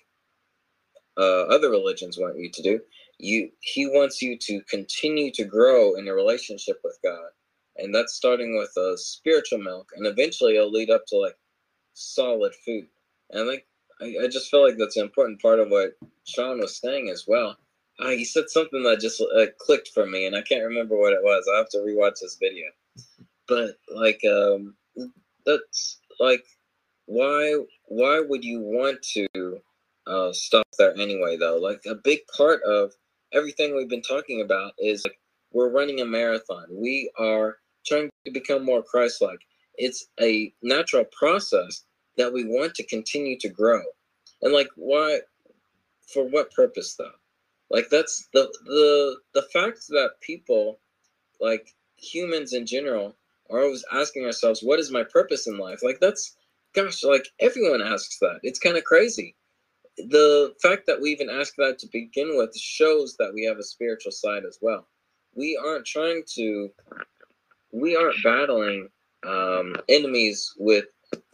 uh, other religions want you to do. You he wants you to continue to grow in a relationship with God, and that's starting with a spiritual milk, and eventually it'll lead up to like solid food. And like I, I just feel like that's an important part of what Sean was saying as well. uh, he said something that just uh, clicked for me, and I can't remember what it was. I have to rewatch this video. But like, um, that's like, why why would you want to uh, stop there anyway? Though, like, a big part of everything we've been talking about is like we're running a marathon. We are trying to become more Christ-like. It's a natural process that we want to continue to grow. And like, why? For what purpose, though? Like that's the the the fact that people, like humans in general, are always asking ourselves, "What is my purpose in life?" Like that's, gosh, like everyone asks that. It's kind of crazy. The fact that we even ask that to begin with shows that we have a spiritual side as well. We aren't trying to, we aren't battling um, enemies with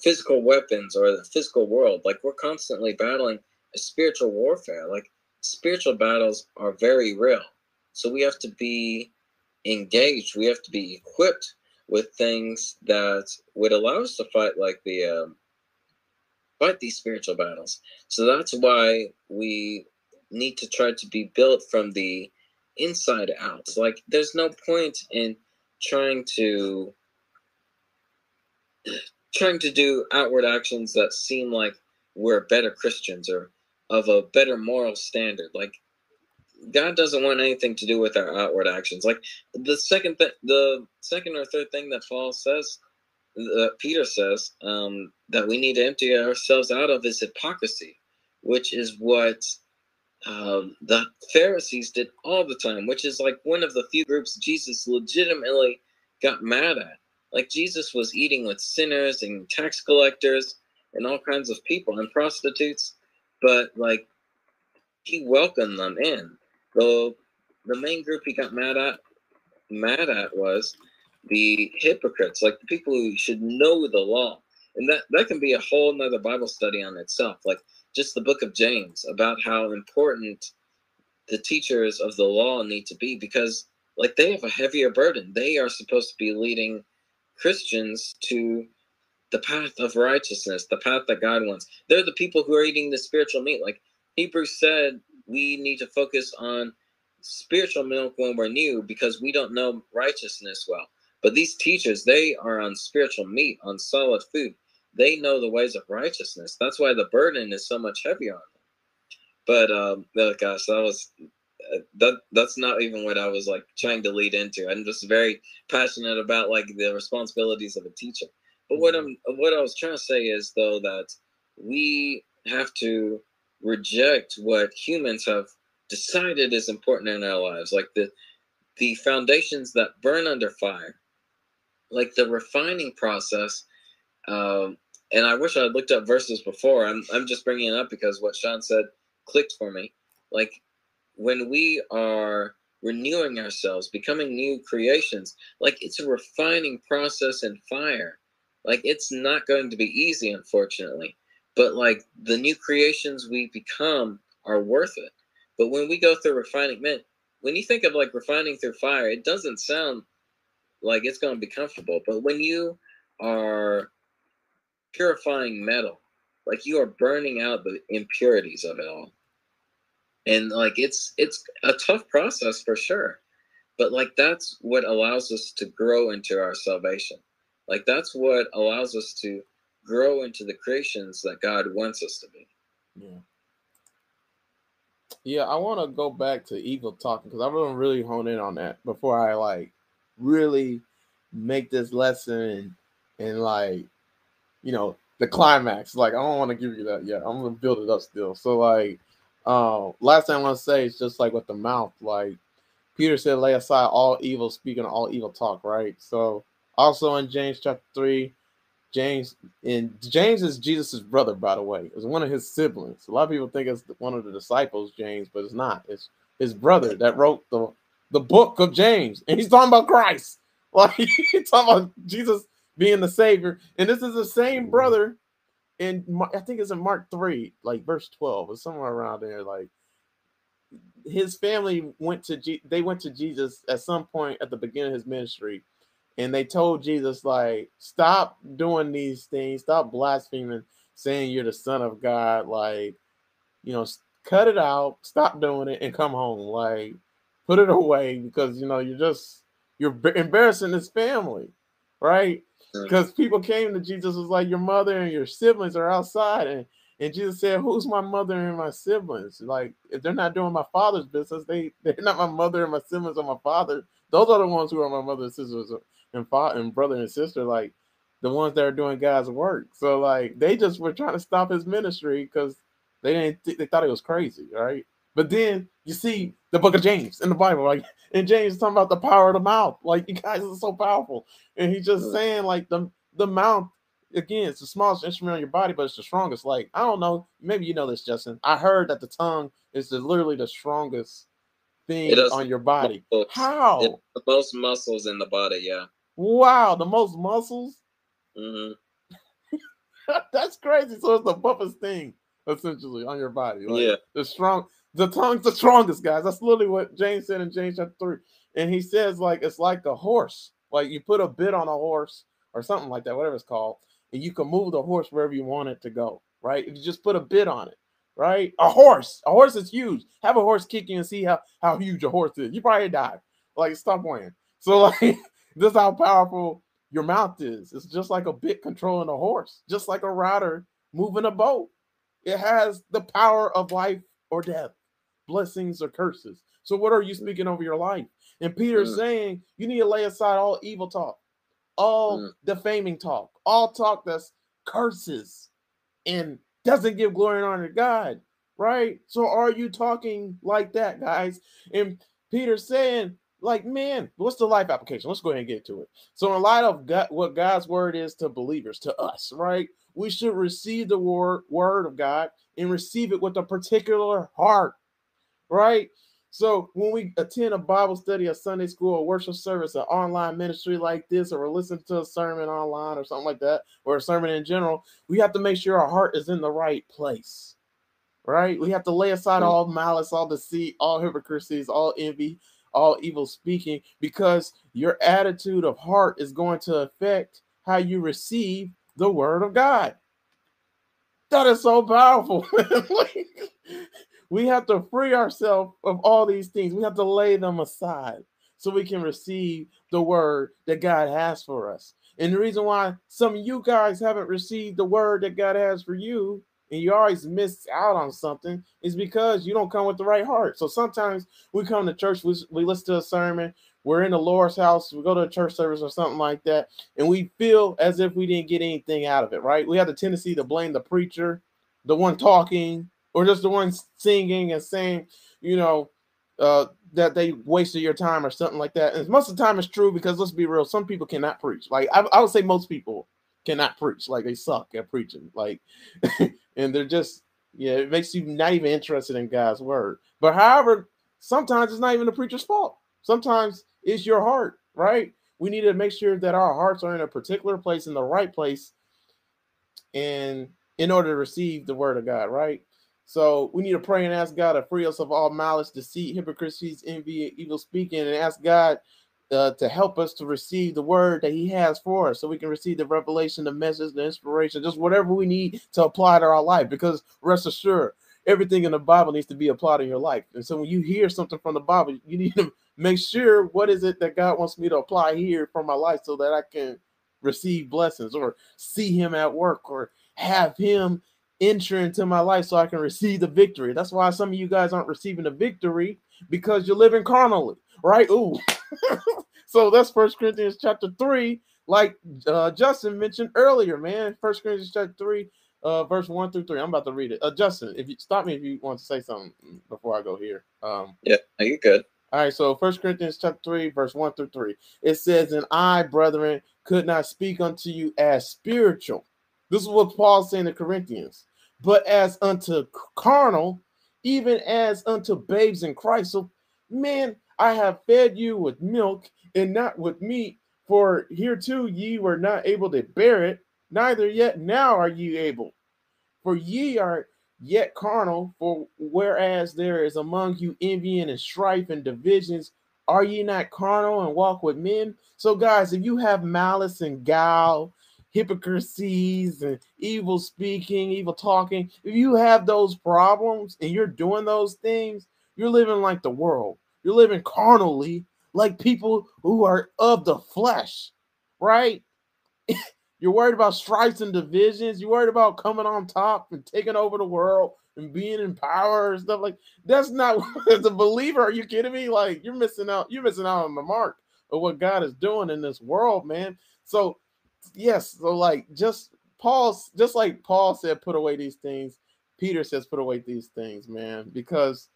physical weapons or the physical world. Like we're constantly battling a spiritual warfare. Like spiritual battles are very real. So we have to be engaged. We have to be equipped with things that would allow us to fight like the um, fight these spiritual battles. So that's why we need to try to be built from the inside out. Like there's no point in trying to trying to do outward actions that seem like we're better Christians or of a better moral standard. Like God doesn't want anything to do with our outward actions. Like the second th- the second or third thing that Paul says, that Peter says, um, that we need to empty ourselves out of is hypocrisy, which is what um, the Pharisees did all the time, which is like one of the few groups Jesus legitimately got mad at. Like Jesus was eating with sinners and tax collectors and all kinds of people and prostitutes, but like he welcomed them in. The the main group he got mad at mad at was the hypocrites, like the people who should know the law. And that, that can be a whole nother Bible study on itself. Like just the book of James about how important the teachers of the law need to be because like they have a heavier burden. They are supposed to be leading Christians to the path of righteousness, the path that God wants. They're the people who are eating the spiritual meat. Like Hebrews said, we need to focus on spiritual milk when we're new because we don't know righteousness well. But these teachers, they are on spiritual meat, on solid food. They know the ways of righteousness. That's why the burden is so much heavier on them. But um, gosh, that was that that's not even what I was like trying to lead into. I'm just very passionate about like the responsibilities of a teacher. But what mm-hmm. I'm what I was trying to say is though that we have to reject what humans have decided is important in our lives, like the the foundations that burn under fire, like the refining process. Um, and I wish I had looked up verses before. I'm I'm just bringing it up because what Sean said clicked for me. Like when we are renewing ourselves, becoming new creations, like it's a refining process in fire. Like it's not going to be easy, unfortunately, but like the new creations we become are worth it. But when we go through refining, man, when you think of like refining through fire, it doesn't sound like it's going to be comfortable. But when you are purifying metal, like you are burning out the impurities of it all and like it's it's a tough process for sure. But like that's what allows us to grow into our salvation. Like that's what allows us to grow into the creations that god wants us to be. Yeah. Yeah i want to go back to evil talking because i want to really hone in on that before i like really make this lesson and, and like you know the climax. Like i don't want to give you that yet. I'm gonna build it up still. So like uh, last thing I want to say is just like with the mouth, like Peter said, lay aside all evil, speaking all evil talk, right? So also in James chapter three, James and James is Jesus's brother, by the way. It's one of his siblings. A lot of people think it's one of the disciples, James, but it's not. It's his brother that wrote the the book of James, and he's talking about Christ. Like he's talking about Jesus being the Savior, and this is the same brother in I think it's in Mark 3, like verse 12 or somewhere around there. Like his family went to G- they went to Jesus at some point at the beginning of his ministry, and they told Jesus, like, stop doing these things, stop blaspheming, saying you're the son of God, like, you know, cut it out, stop doing it, and come home. Like, put it away because you know you're just you're embarrassing his family, right? Because people came to Jesus was like, your mother and your siblings are outside, and and Jesus said, "Who's my mother and my siblings? Like, if they're not doing my father's business, they they're not my mother and my siblings or my father. Those are the ones who are my mother and sisters and father and brother and sister. Like, the ones that are doing God's work. So like they just were trying to stop his ministry because they didn't th- they thought it was crazy, right? But then you see the book of James in the Bible, like and James is talking about the power of the mouth. Like you guys are so powerful. And he's just saying like the the mouth again, it's the smallest instrument on your body, but it's the strongest. Like, I don't know, maybe you know this, Justin. I heard that the tongue is the, literally the strongest thing on your body. Muscles. How? It's the most muscles in the body, yeah. Wow, the most muscles? Mm-hmm. That's crazy. So it's the toughest thing essentially on your body. Like, yeah. The strong the tongue's the strongest, guys. That's literally what James said in James chapter 3. And he says, like, it's like a horse. Like you put a bit on a horse or something like that, whatever it's called, and you can move the horse wherever you want it to go, right? If you just put a bit on it, right? A horse, a horse is huge. Have a horse kick you and see how, how huge a horse is. You probably die. Like, stop playing. So, like, this is how powerful your mouth is. It's just like a bit controlling a horse, just like a rider moving a boat. It has the power of life or death, blessings or curses. So, what are you speaking over your life? And Peter's mm. saying you need to lay aside all evil talk, all mm. defaming talk, all talk that's curses and doesn't give glory and honor to God, right? So, are you talking like that, guys? And Peter's saying like, man, what's the life application? Let's go ahead and get to it. So, in light of God, what God's word is to believers, to us, right? We should receive the word, word of God and receive it with a particular heart, right? So, when we attend a Bible study, a Sunday school, a worship service, an online ministry like this, or listen to a sermon online or something like that, or a sermon in general, we have to make sure our heart is in the right place, right? We have to lay aside all malice, all deceit, all hypocrisies, all envy, all evil speaking because your attitude of heart is going to affect how you receive the word of God. That is so powerful. we have to free ourselves of all these things. We have to lay them aside so we can receive the word that God has for us. And the reason why some of you guys haven't received the word that God has for you and you always miss out on something is because you don't come with the right heart. So sometimes we come to church, we, we listen to a sermon, we're in the Lord's house, we go to a church service or something like that, and we feel as if we didn't get anything out of it, right? We have the tendency to blame the preacher, the one talking, or just the one singing and saying, you know, uh, that they wasted your time or something like that. And most of the time it's true because let's be real, some people cannot preach. Like I, I would say most people cannot preach. Like they suck at preaching. Like, and they're just yeah, it makes you not even interested in God's word. But however, sometimes it's not even the preacher's fault. Sometimes it's your heart, right? We need to make sure that our hearts are in a particular place in the right place, and in order to receive the word of God, right? So we need to pray and ask God to free us of all malice, deceit, hypocrisy, envy, evil speaking, and ask God uh, to help us to receive the word that he has for us so we can receive the revelation the message the inspiration just whatever we need to apply to our life. Because rest assured everything in the bible needs to be applied in your life. And so when you hear something from the bible you need to make sure what is it that god wants me to apply here for my life so that i can receive blessings or see him at work or have him enter into my life so i can receive the victory that's why some of you guys aren't receiving the victory because you're living carnally right ooh so that's First Corinthians chapter three, like uh, Justin mentioned earlier, man. First Corinthians chapter three, uh, verse one through three. I'm about to read it. Uh, Justin, if you stop me if you want to say something before I go here. Um, yeah, you good. All right, so First Corinthians chapter three, verse one through three. It says, "And I, brethren, could not speak unto you as spiritual." This is what Paul's saying to Corinthians, but as unto carnal, even as unto babes in Christ. So, man, I have fed you with milk and not with meat, for hereto ye were not able to bear it, neither yet now are ye able. For ye are yet carnal, for whereas there is among you envying and strife and divisions, are ye not carnal and walk with men? So, guys, if you have malice and guile hypocrisies and evil speaking, evil talking, if you have those problems and you're doing those things, you're living like the world. You're living carnally, like people who are of the flesh, right? you're worried about strikes and divisions. You're worried about coming on top and taking over the world and being in power and stuff like that's not as a believer. Are you kidding me? Like you're missing out. You're missing out on the mark of what God is doing in this world, man. So yes, so like just Paul's just like Paul said, put away these things. Peter says, put away these things, man, because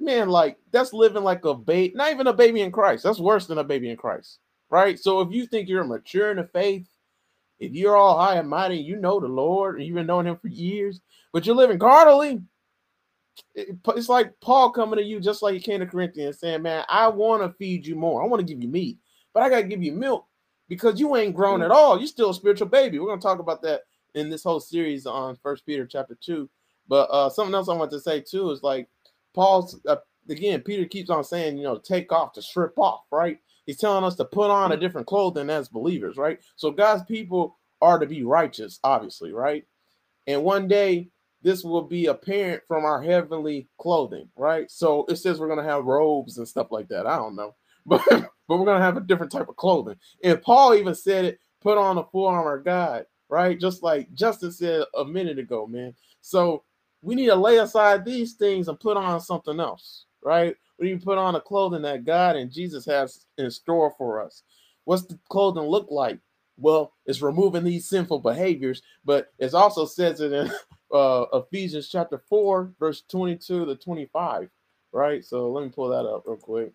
man, like that's living like a baby, not even a baby in Christ. That's worse than a baby in Christ, right? So if you think you're mature in the faith, if you're all high and mighty, you know the Lord, and you've been knowing Him for years, but you're living carnally. It's like Paul coming to you just like he came to Corinthians saying, Man, I want to feed you more. I want to give you meat, but I got to give you milk because you ain't grown at all. You're still a spiritual baby. We're going to talk about that in this whole series on First Peter chapter 2. But uh, something else I want to say too is like Paul's, uh, again, Peter keeps on saying, you know, take off, to strip off, right? He's telling us to put on a different clothing as believers, right? So God's people are to be righteous, obviously, right? And one day this will be apparent from our heavenly clothing, right? So it says we're going to have robes and stuff like that. I don't know. But but we're going to have a different type of clothing. And Paul even said it, put on the full armor of God, right? Just like Justin said a minute ago, man. So we need to lay aside these things and put on something else, right? We need to put on the clothing that God and Jesus has in store for us. What's the clothing look like? Well, it's removing these sinful behaviors, but it also says it in uh, Ephesians chapter 4, verse 22 to 25, right? So let me pull that up real quick.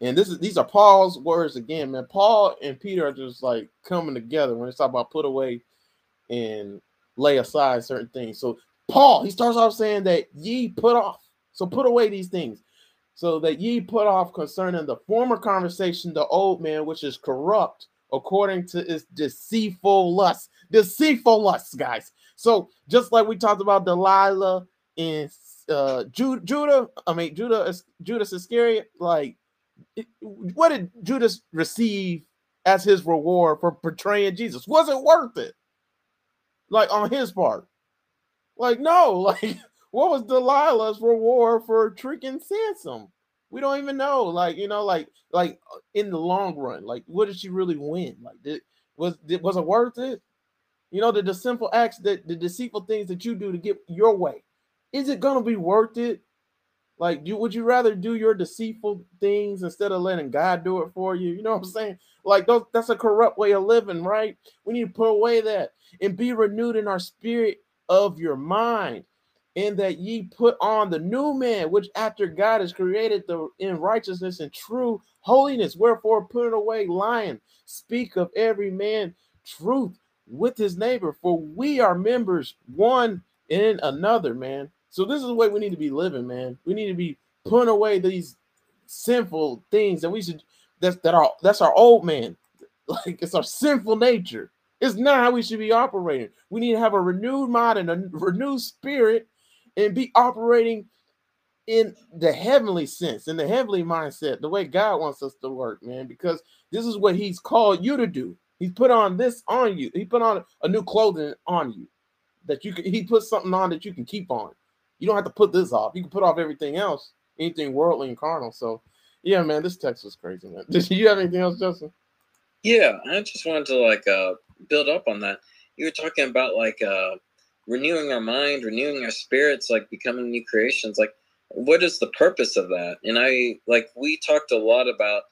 And this is these are Paul's words again, man. Paul and Peter are just like coming together when it's about put away and lay aside certain things. So Paul, he starts off saying that ye put off. So put away these things. So that ye put off concerning the former conversation, the old man, which is corrupt according to its deceitful lust. Deceitful lusts, guys. So just like we talked about Delilah and uh, Judah, I mean Judah, Judas Iscariot, like what did Judas receive as his reward for portraying Jesus? Was it worth it? Like on his part? Like, no, like what was Delilah's reward for tricking Samson? We don't even know. Like, you know, like like uh, in the long run, like what did she really win? Like did was did, was it worth it? You know, the, the simple acts that the deceitful things that you do to get your way. Is it gonna be worth it? Like, you would you rather do your deceitful things instead of letting God do it for you? You know what I'm saying? Like, those, that's a corrupt way of living, right? We need to put away that and be renewed in our spirit of your mind, and that ye put on the new man, which after God has created the in righteousness and true holiness. Wherefore, put away lying, speak of every man truth with his neighbor, for we are members one in another, man. So this is the way we need to be living, man. We need to be putting away these sinful things that we should that's that are that's our old man. Like it's our sinful nature. It's not how we should be operating. We need to have a renewed mind and a renewed spirit and be operating in the heavenly sense, in the heavenly mindset, the way God wants us to work, man, because this is what He's called you to do. He's put on this on you. He put on a new clothing on you that you can. He put something on that you can keep on. You don't have to put this off. You can put off everything else, anything worldly and carnal. So, yeah, man, this text was crazy, man. Did you have anything else, Justin? Yeah, I just wanted to like uh build up on that. You were talking about like uh renewing our mind, renewing our spirits, like becoming new creations. Like, what is the purpose of that? And I like we talked a lot about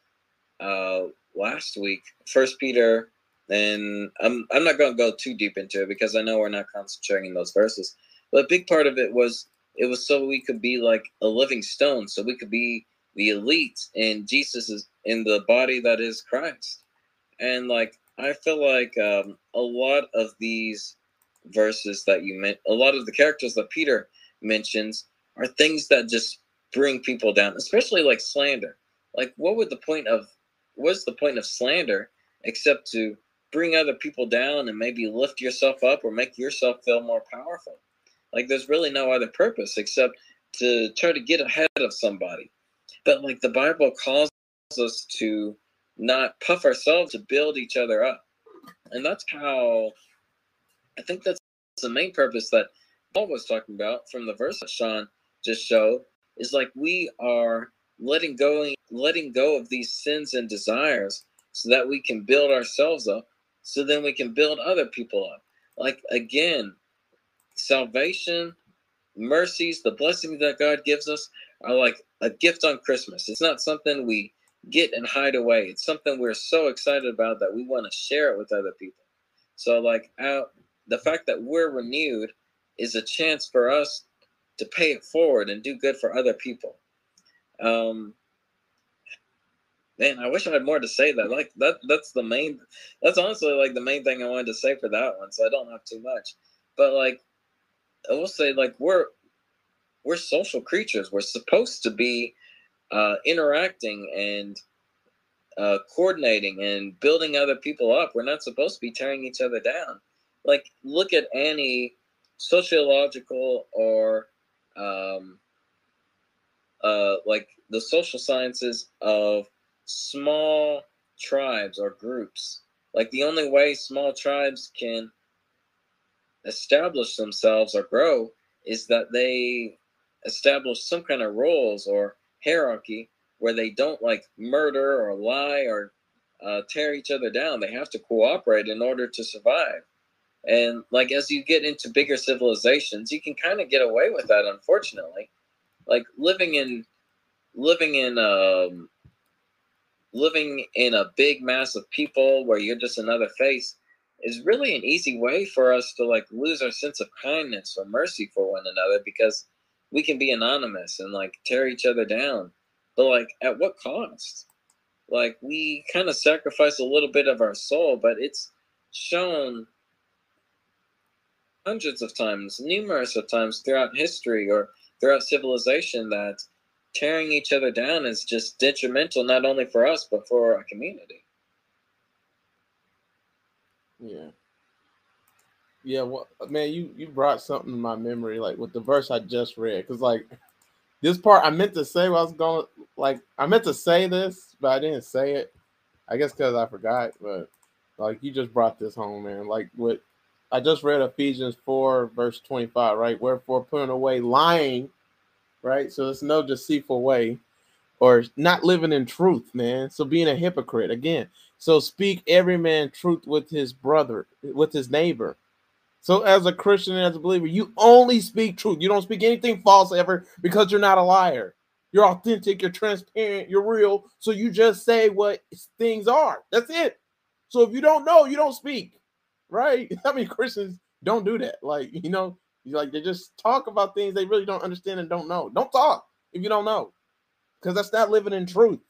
uh last week, First Peter, and I'm I'm not going to go too deep into it because I know we're not concentrating those verses. But a big part of it was it was so we could be like a living stone, so we could be the elite, and Jesus is in the body that is Christ. And like I feel like um, a lot of these verses that you meant, a lot of the characters that Peter mentions are things that just bring people down, especially like slander. Like, what would the point of what's the point of slander except to bring other people down and maybe lift yourself up or make yourself feel more powerful? Like there's really no other purpose except to try to get ahead of somebody. But like the Bible calls us to not puff ourselves to build each other up. And that's how I think that's the main purpose that Paul was talking about from the verse that Sean just showed is like we are letting go letting go of these sins and desires so that we can build ourselves up so then we can build other people up like again salvation mercies the blessings that god gives us are like a gift on christmas it's not something we get and hide away it's something we're so excited about that we want to share it with other people so like out the fact that we're renewed is a chance for us to pay it forward and do good for other people um, man, I wish I had more to say. That like that that's the main. That's honestly like the main thing I wanted to say for that one. So I don't have too much, but like I will say, like we're we're social creatures. We're supposed to be uh, interacting and uh, coordinating and building other people up. We're not supposed to be tearing each other down. Like look at any sociological or um, uh, like the social sciences of small tribes or groups. Like the only way small tribes can establish themselves or grow is that they establish some kind of roles or hierarchy where they don't like murder or lie or uh, tear each other down. They have to cooperate in order to survive. And like as you get into bigger civilizations, you can kind of get away with that, unfortunately like living in living in um living in a big mass of people where you're just another face is really an easy way for us to like lose our sense of kindness or mercy for one another because we can be anonymous and like tear each other down but like at what cost like we kind of sacrifice a little bit of our soul but it's shown hundreds of times numerous of times throughout history or throughout civilization that tearing each other down is just detrimental not only for us but for our community. Yeah. Yeah, well, man, you you brought something to my memory, like with the verse I just read, because like this part I meant to say, I was going like I meant to say this, but I didn't say it. I guess because I forgot, but like you just brought this home, man. Like what I just read Ephesians 4, verse 25, right? Wherefore putting away lying, right? So it's no deceitful way or not living in truth, man. So being a hypocrite again. So speak every man truth with his brother, with his neighbor. So as a Christian, and as a believer, you only speak truth. You don't speak anything false ever because you're not a liar. You're authentic, you're transparent, you're real. So you just say what things are. That's it. So if you don't know, you don't speak right? I mean, Christians don't do that. Like, you know, like they just talk about things they really don't understand and don't know. Don't talk if you don't know, because that's not living in truth,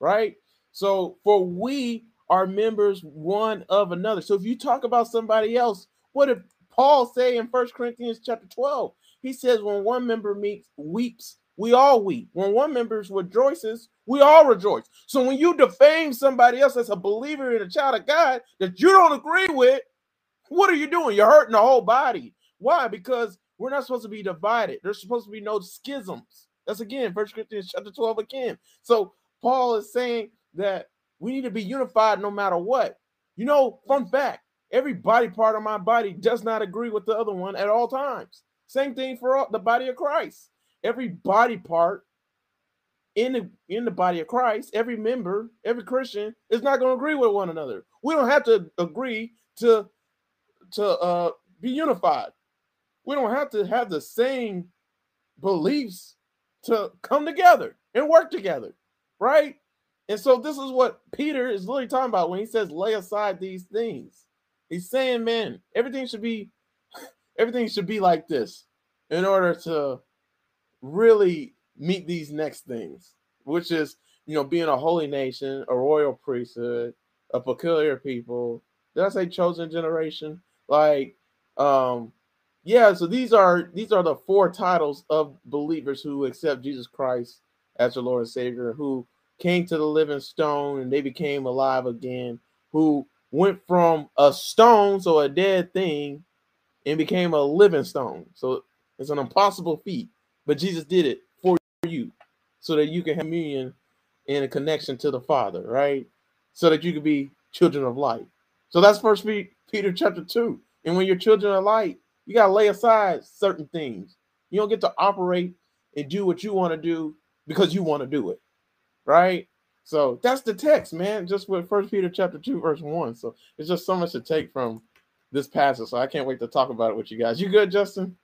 right? So, for we are members one of another. So, if you talk about somebody else, what did Paul say in First Corinthians chapter 12? He says, when one member meets, weeps, we all weep. When one member rejoices, we all rejoice. So when you defame somebody else as a believer and a child of God that you don't agree with, what are you doing? You're hurting the whole body. Why? Because we're not supposed to be divided. There's supposed to be no schisms. That's again, First Corinthians chapter 12 again. So Paul is saying that we need to be unified no matter what. You know, fun fact, every body part of my body does not agree with the other one at all times. Same thing for the body of Christ every body part in the in the body of Christ, every member, every Christian is not going to agree with one another. We don't have to agree to to uh, be unified. We don't have to have the same beliefs to come together and work together, right? And so this is what Peter is literally talking about when he says lay aside these things. He's saying, man, everything should be everything should be like this in order to really meet these next things, which is, you know, being a holy nation, a royal priesthood, a peculiar people. Did I say chosen generation? Like, um, yeah, so these are these are the four titles of believers who accept Jesus Christ as their Lord and Savior, who came to the living stone and they became alive again, who went from a stone, so a dead thing, and became a living stone. So it's an impossible feat. But Jesus did it for you so that you can have communion and a connection to the Father, right? So that you can be children of light. So that's First Peter chapter two. And when your children are light, you gotta lay aside certain things. You don't get to operate and do what you want to do because you want to do it, right? So that's the text, man. Just with First Peter chapter two, verse one. So it's just so much to take from this passage. So I can't wait to talk about it with you guys. You good, Justin?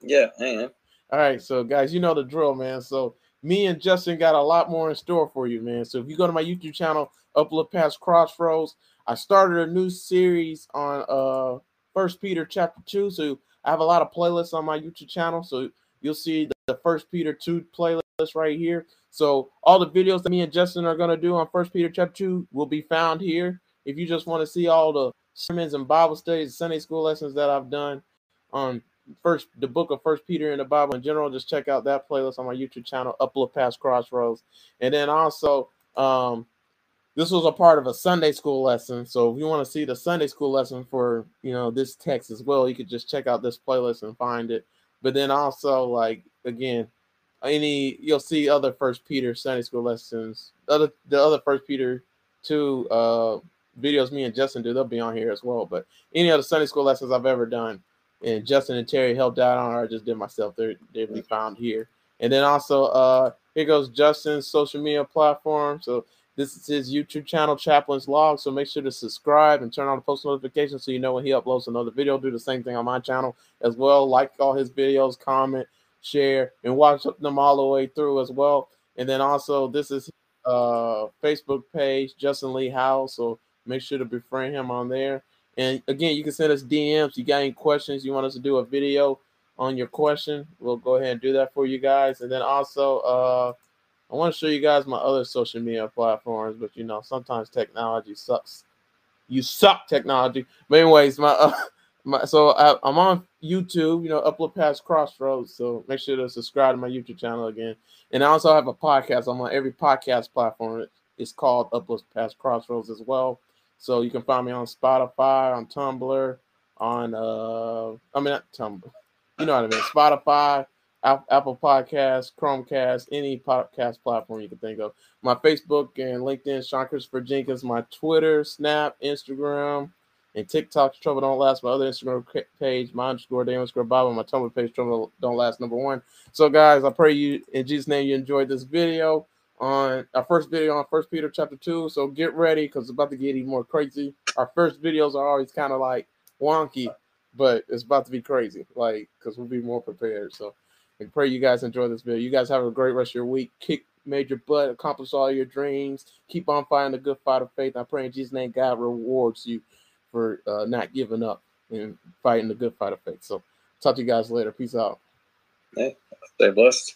Yeah, I am. All right, so guys, you know the drill, man. So me and Justin got a lot more in store for you, man. So if you go to my YouTube channel, Upload Past Crossroads, I started a new series on uh First Peter chapter two. So I have a lot of playlists on my YouTube channel. So you'll see the, the First Peter two playlist right here. So all the videos that me and Justin are gonna do on First Peter chapter two will be found here. If you just want to see all the sermons and Bible studies, Sunday school lessons that I've done on first the book of First Peter in the Bible in general, just check out that playlist on my YouTube channel, Upload Past Crossroads. And then also, um, this was a part of a Sunday school lesson. So if you want to see the Sunday school lesson for you know this text as well, you could just check out this playlist and find it. But then also, like again, any you'll see other First Peter Sunday school lessons, other the other First Peter two uh videos me and Justin do, they'll be on here as well. But any other Sunday school lessons I've ever done, and Justin and Terry helped out on, or I just did myself. They're they'll be found here. And then also, uh, here goes Justin's social media platform. So this is his YouTube channel, Chaplain's Log. So make sure to subscribe and turn on the post notifications so you know when he uploads another video. Do the same thing on my channel as well. Like all his videos, comment, share, and watch them all the way through as well. And then also, this is uh Facebook page, Justin Lee House. So make sure to befriend him on there. And again, you can send us DMs. You got any questions? You want us to do a video on your question? We'll go ahead and do that for you guys. And then also, uh, I want to show you guys my other social media platforms. But you know, sometimes technology sucks. You suck, technology. But anyways, my uh, my so I, I'm on YouTube. You know, upload past Crossroads. So make sure to subscribe to my YouTube channel again. And I also have a podcast. I'm on every podcast platform. It's called Upload Past Crossroads as well. So you can find me on Spotify, on Tumblr, on uh, I mean not Tumblr, you know what I mean, Spotify, Apple Podcasts, Chromecast, any podcast platform you can think of. My Facebook and LinkedIn, Sean Christopher Jenkins. My Twitter, Snap, Instagram, and TikTok. Trouble don't last. My other Instagram page, my underscore day underscore Bob, Bible. My Tumblr page, Trouble don't last. Number one. So guys, I pray you in Jesus' name you enjoyed this video on our first video on First Peter chapter two. So get ready because it's about to get even more crazy. Our first videos are always kind of like wonky, but it's about to be crazy, like because we'll be more prepared. So I pray you guys enjoy this video. You guys have a great rest of your week. Kick major butt, accomplish all your dreams. Keep on fighting the good fight of faith. I pray in Jesus' name, God rewards you for uh, not giving up and fighting the good fight of faith. So talk to you guys later. Peace out. Hey, stay blessed.